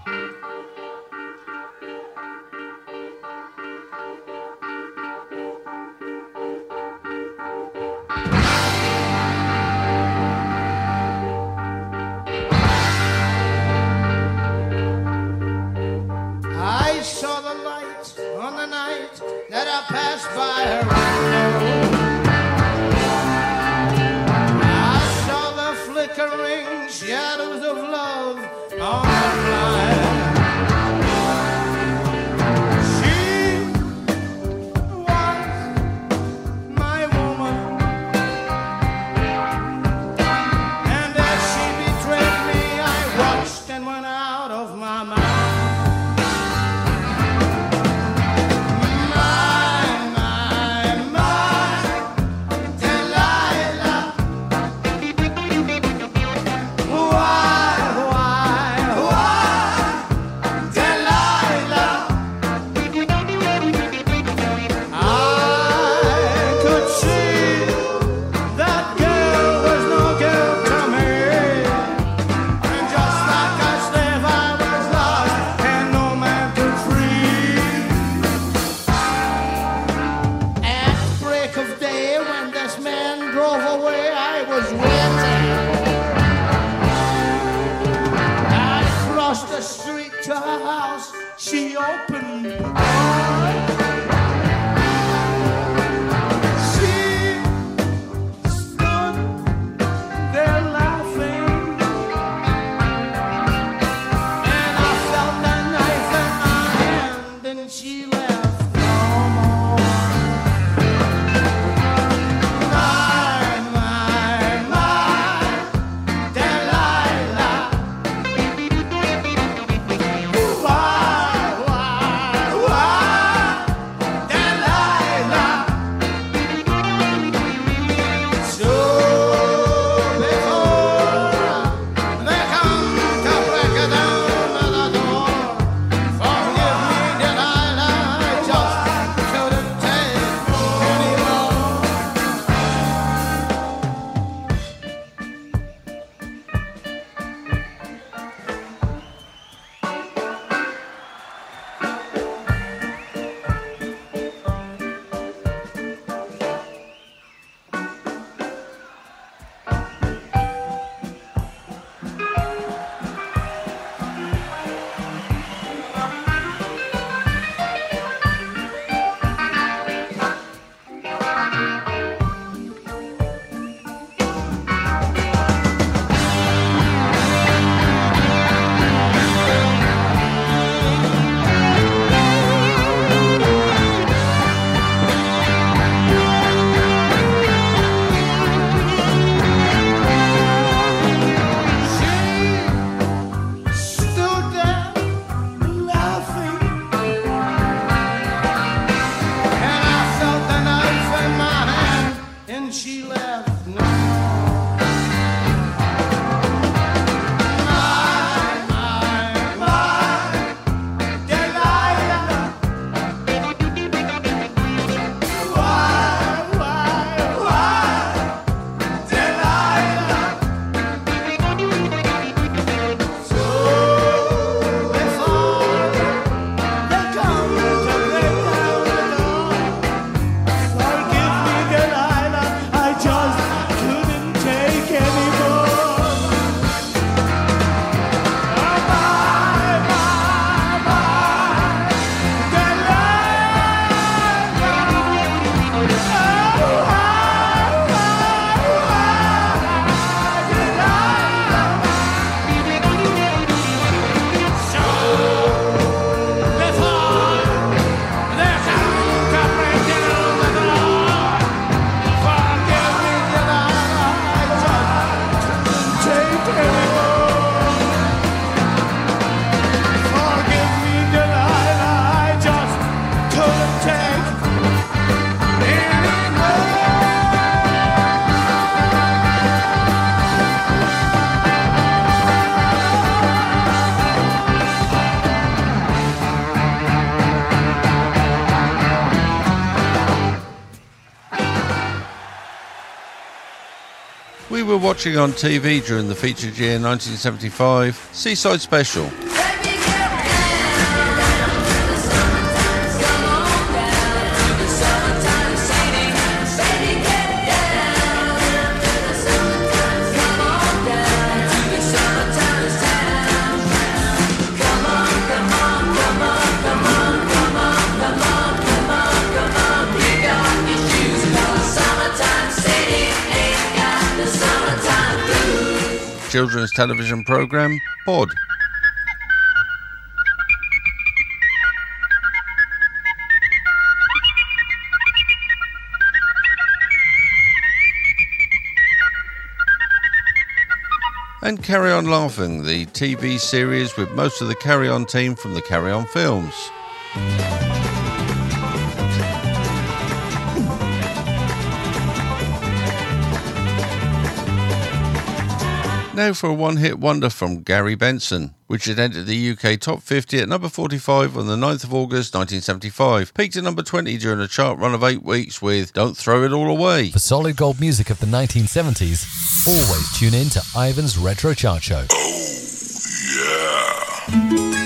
watching on TV during the feature year 1975 Seaside Special. Children's television program Bod. And Carry On Laughing, the TV series with most of the Carry On team from the Carry On films. Now for a one hit wonder from Gary Benson, which had entered the UK top 50 at number 45 on the 9th of August 1975. Peaked at number 20 during a chart run of eight weeks with Don't Throw It All Away. For solid gold music of the 1970s, always tune in to Ivan's Retro Chart Show. Oh, Here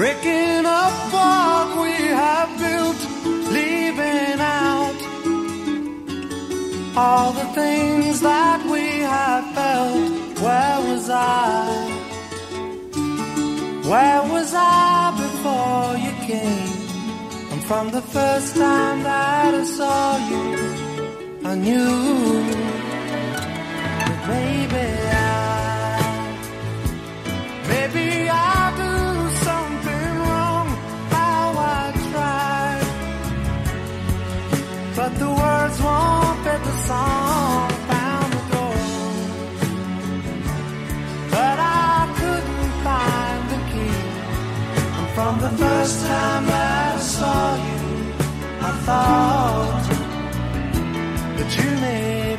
breaking up what we have built, leaving out all the things that we have felt. Where was I? Where was I before you came? And from the first time that I saw you, I knew that maybe I. Maybe I but the words won't fit the song. Found the door, but I couldn't find the key. And from the first time I saw you, I thought that you may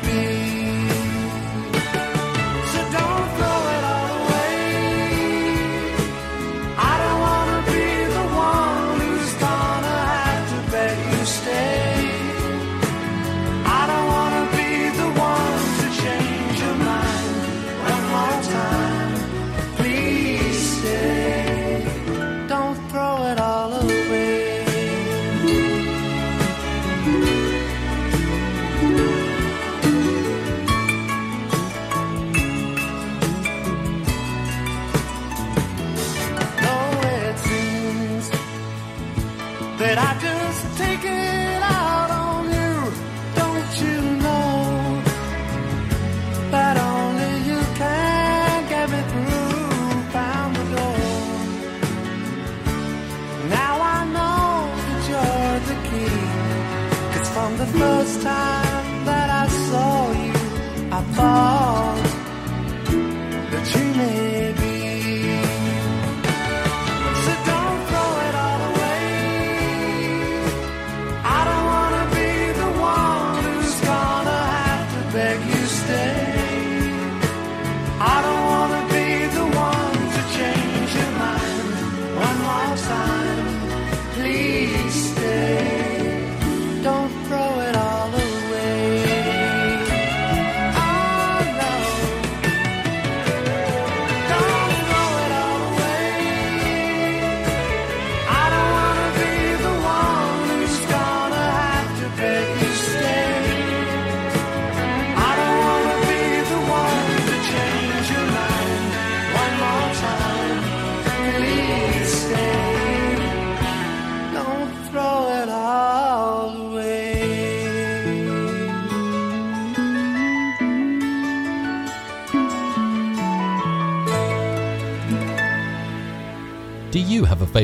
you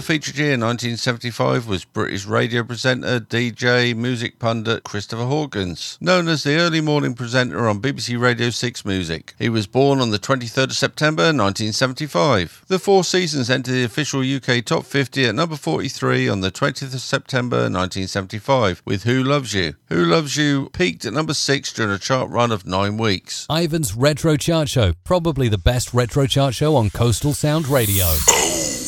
Featured here in 1975 was British radio presenter, DJ, music pundit Christopher Hawkins, known as the early morning presenter on BBC Radio 6 Music. He was born on the 23rd of September 1975. The Four Seasons entered the official UK Top 50 at number 43 on the 20th of September 1975 with Who Loves You. Who Loves You peaked at number 6 during a chart run of nine weeks. Ivan's Retro Chart Show, probably the best retro chart show on Coastal Sound Radio. Oh.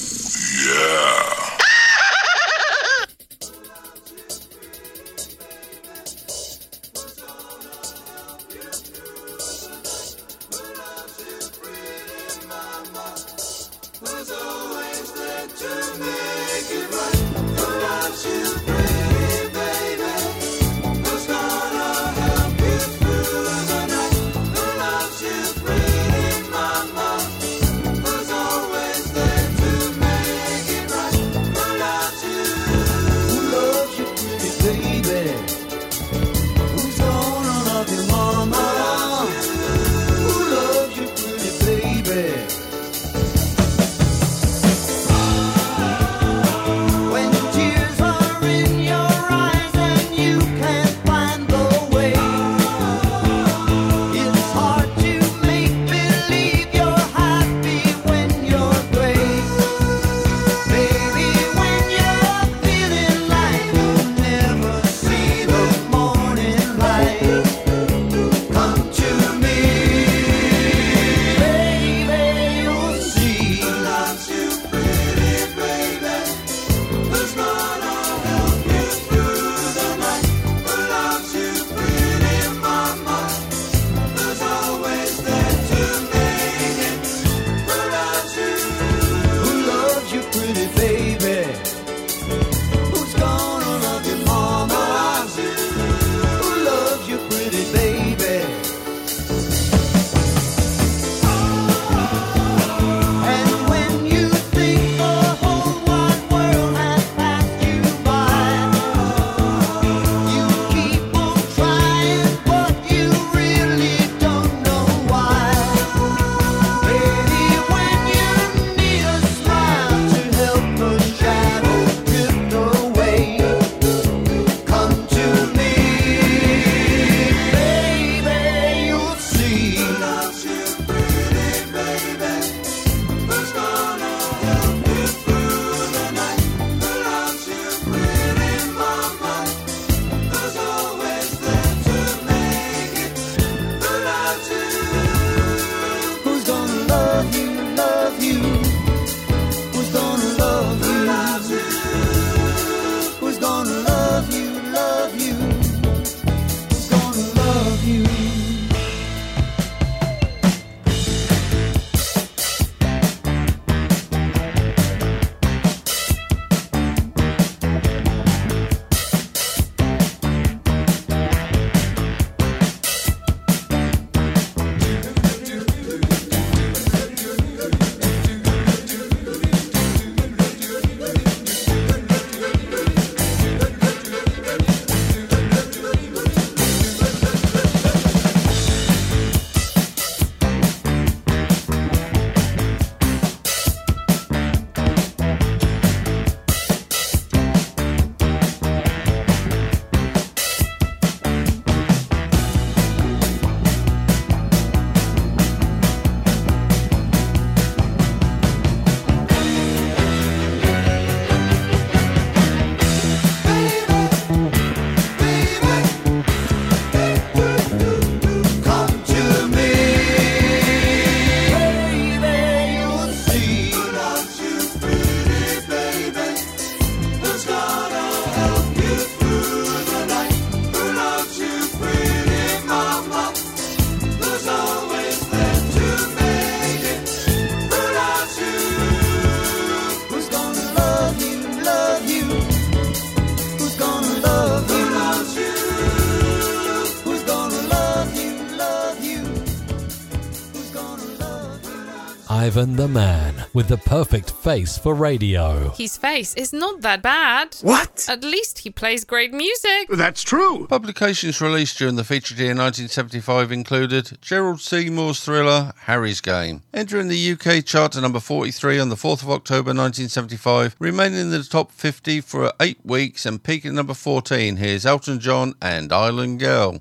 Ivan the Man with the perfect face for radio. His face is not that bad. What? At least he plays great music. That's true. Publications released during the featured year 1975 included Gerald Seymour's thriller Harry's Game, entering the UK chart to number 43 on the 4th of October 1975, remaining in the top 50 for eight weeks and peaking at number 14. Here's Elton John and Island Girl.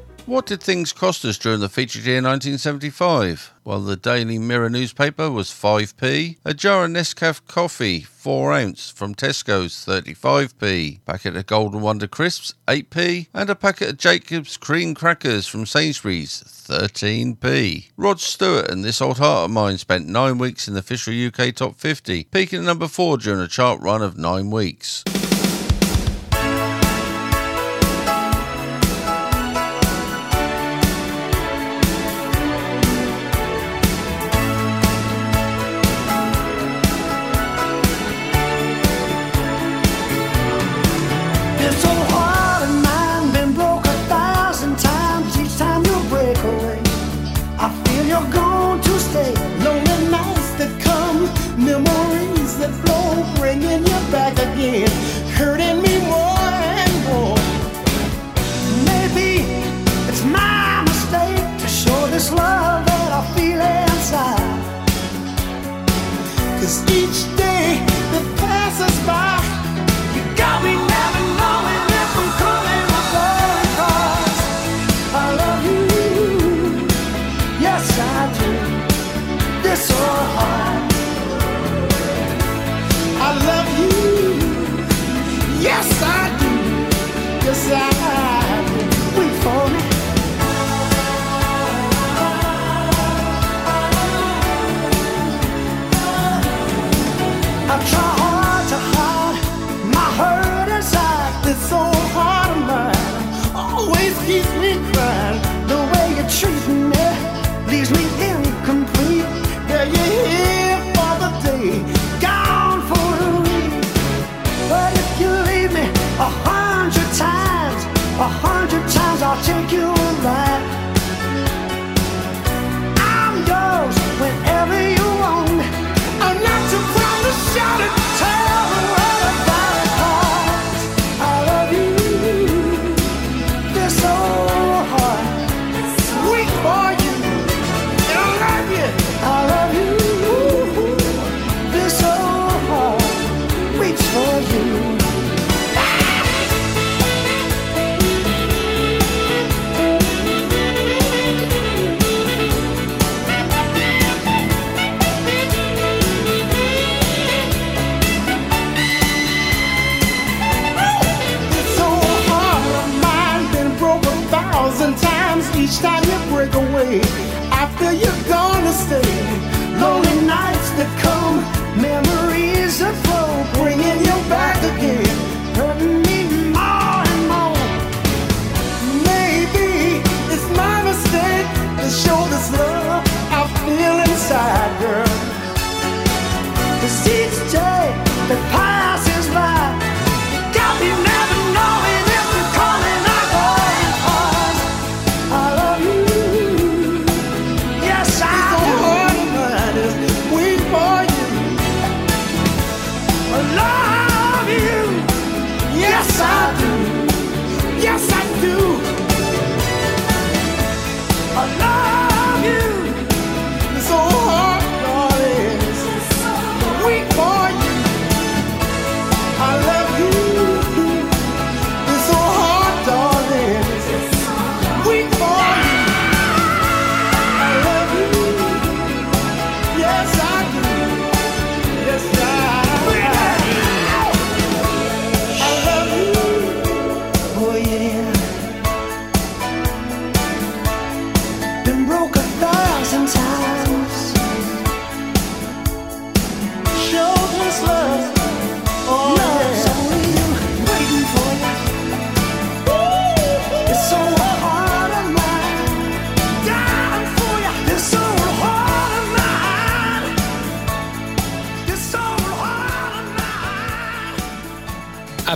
What did things cost us during the featured year 1975? Well, the Daily Mirror newspaper was 5p, a jar of Nescafe coffee, 4 ounce, from Tesco's, 35p, packet of Golden Wonder crisps, 8p, and a packet of Jacob's cream crackers from Sainsbury's, 13p. Rod Stewart and This Old Heart of Mine spent 9 weeks in the official UK Top 50, peaking at number 4 during a chart run of 9 weeks.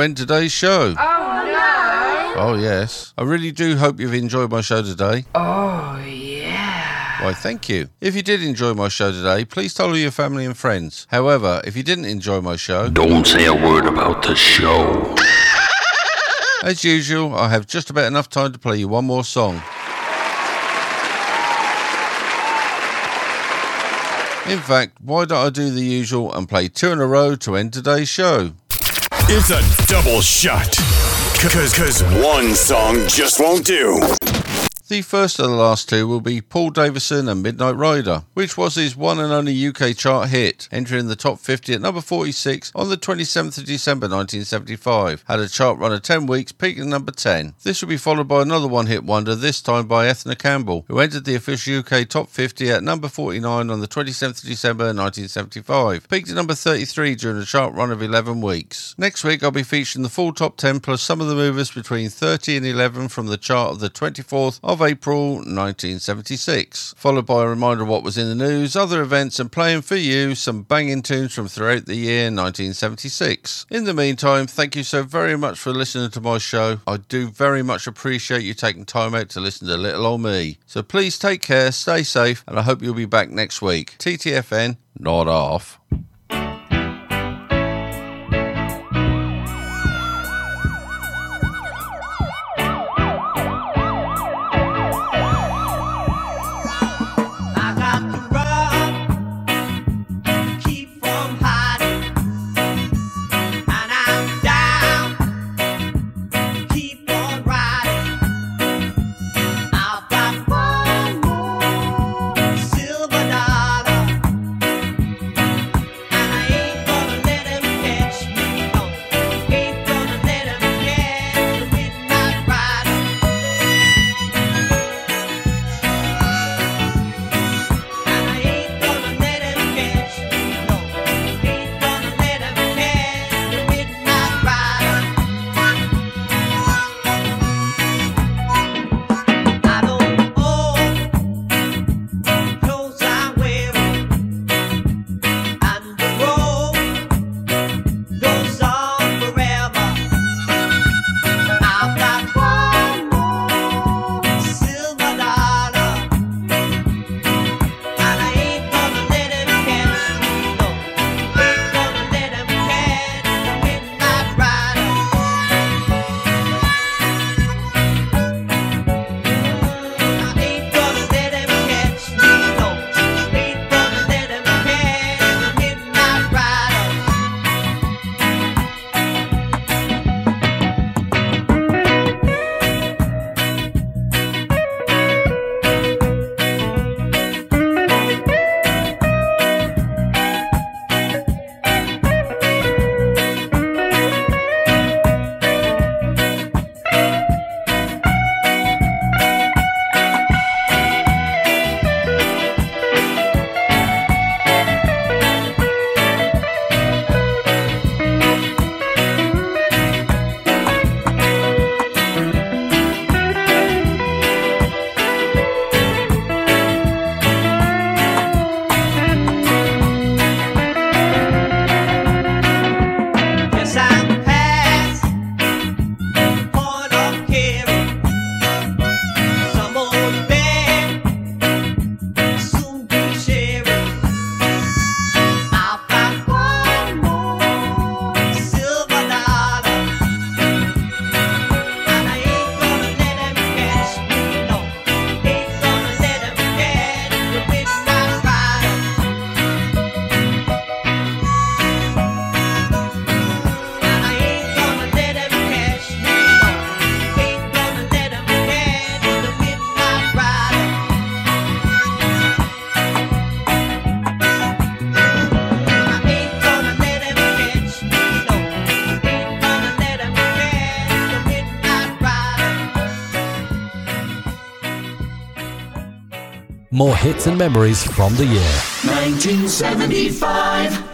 end today's show. Oh no! Oh, yes. I really do hope you've enjoyed my show today. Oh yeah! Why, thank you. If you did enjoy my show today, please tell all your family and friends. However, if you didn't enjoy my show, Don't say a word about the show. as usual, I have just about enough time to play you one more song. In fact, why don't I do the usual and play two in a row to end today's show? It's a double shot. Cause, cause one song just won't do. The first of the last two will be Paul Davidson and Midnight Rider, which was his one and only UK chart hit, entering the top 50 at number 46 on the 27th of December 1975. Had a chart run of 10 weeks, peaking at number 10. This will be followed by another one hit wonder, this time by Ethna Campbell, who entered the official UK top 50 at number 49 on the 27th of December 1975. Peaked at number 33 during a chart run of 11 weeks. Next week, I'll be featuring the full top 10 plus some of the movers between 30 and 11 from the chart of the 24th of of April 1976, followed by a reminder of what was in the news, other events, and playing for you some banging tunes from throughout the year 1976. In the meantime, thank you so very much for listening to my show. I do very much appreciate you taking time out to listen to little old me. So please take care, stay safe, and I hope you'll be back next week. TTFN, not off. More hits and memories from the year 1975.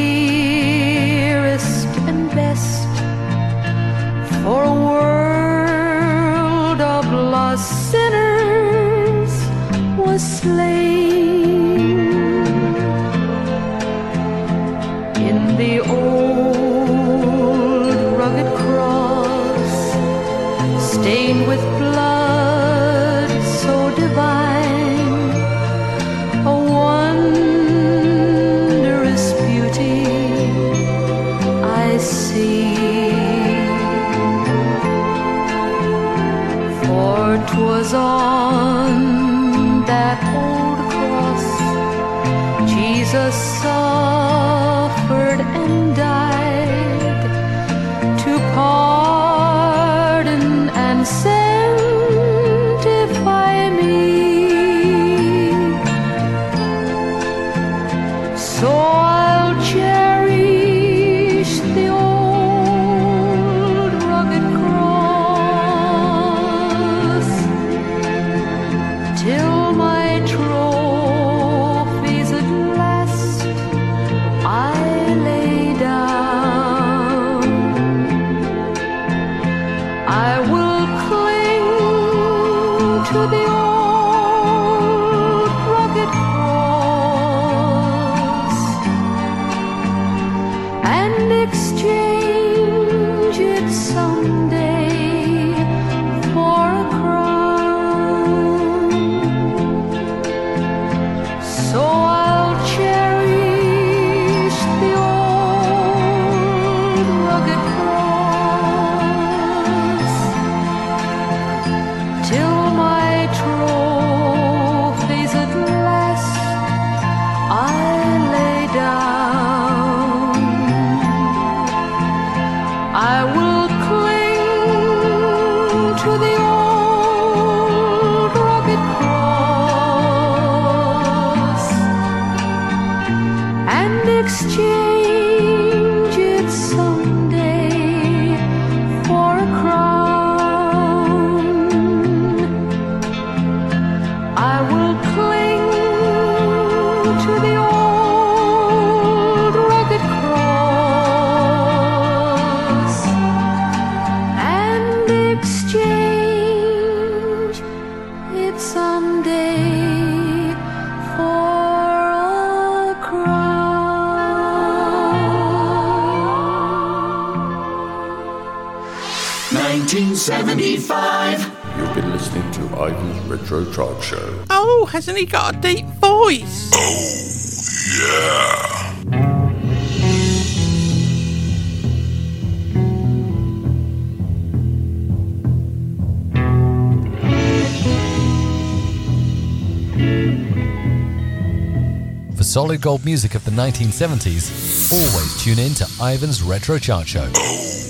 dearest and best for a world of lost sinners was slain. Show. Oh, hasn't he got a deep voice? Oh, yeah. For solid gold music of the 1970s, always tune in to Ivan's Retro Chart Show. Oh.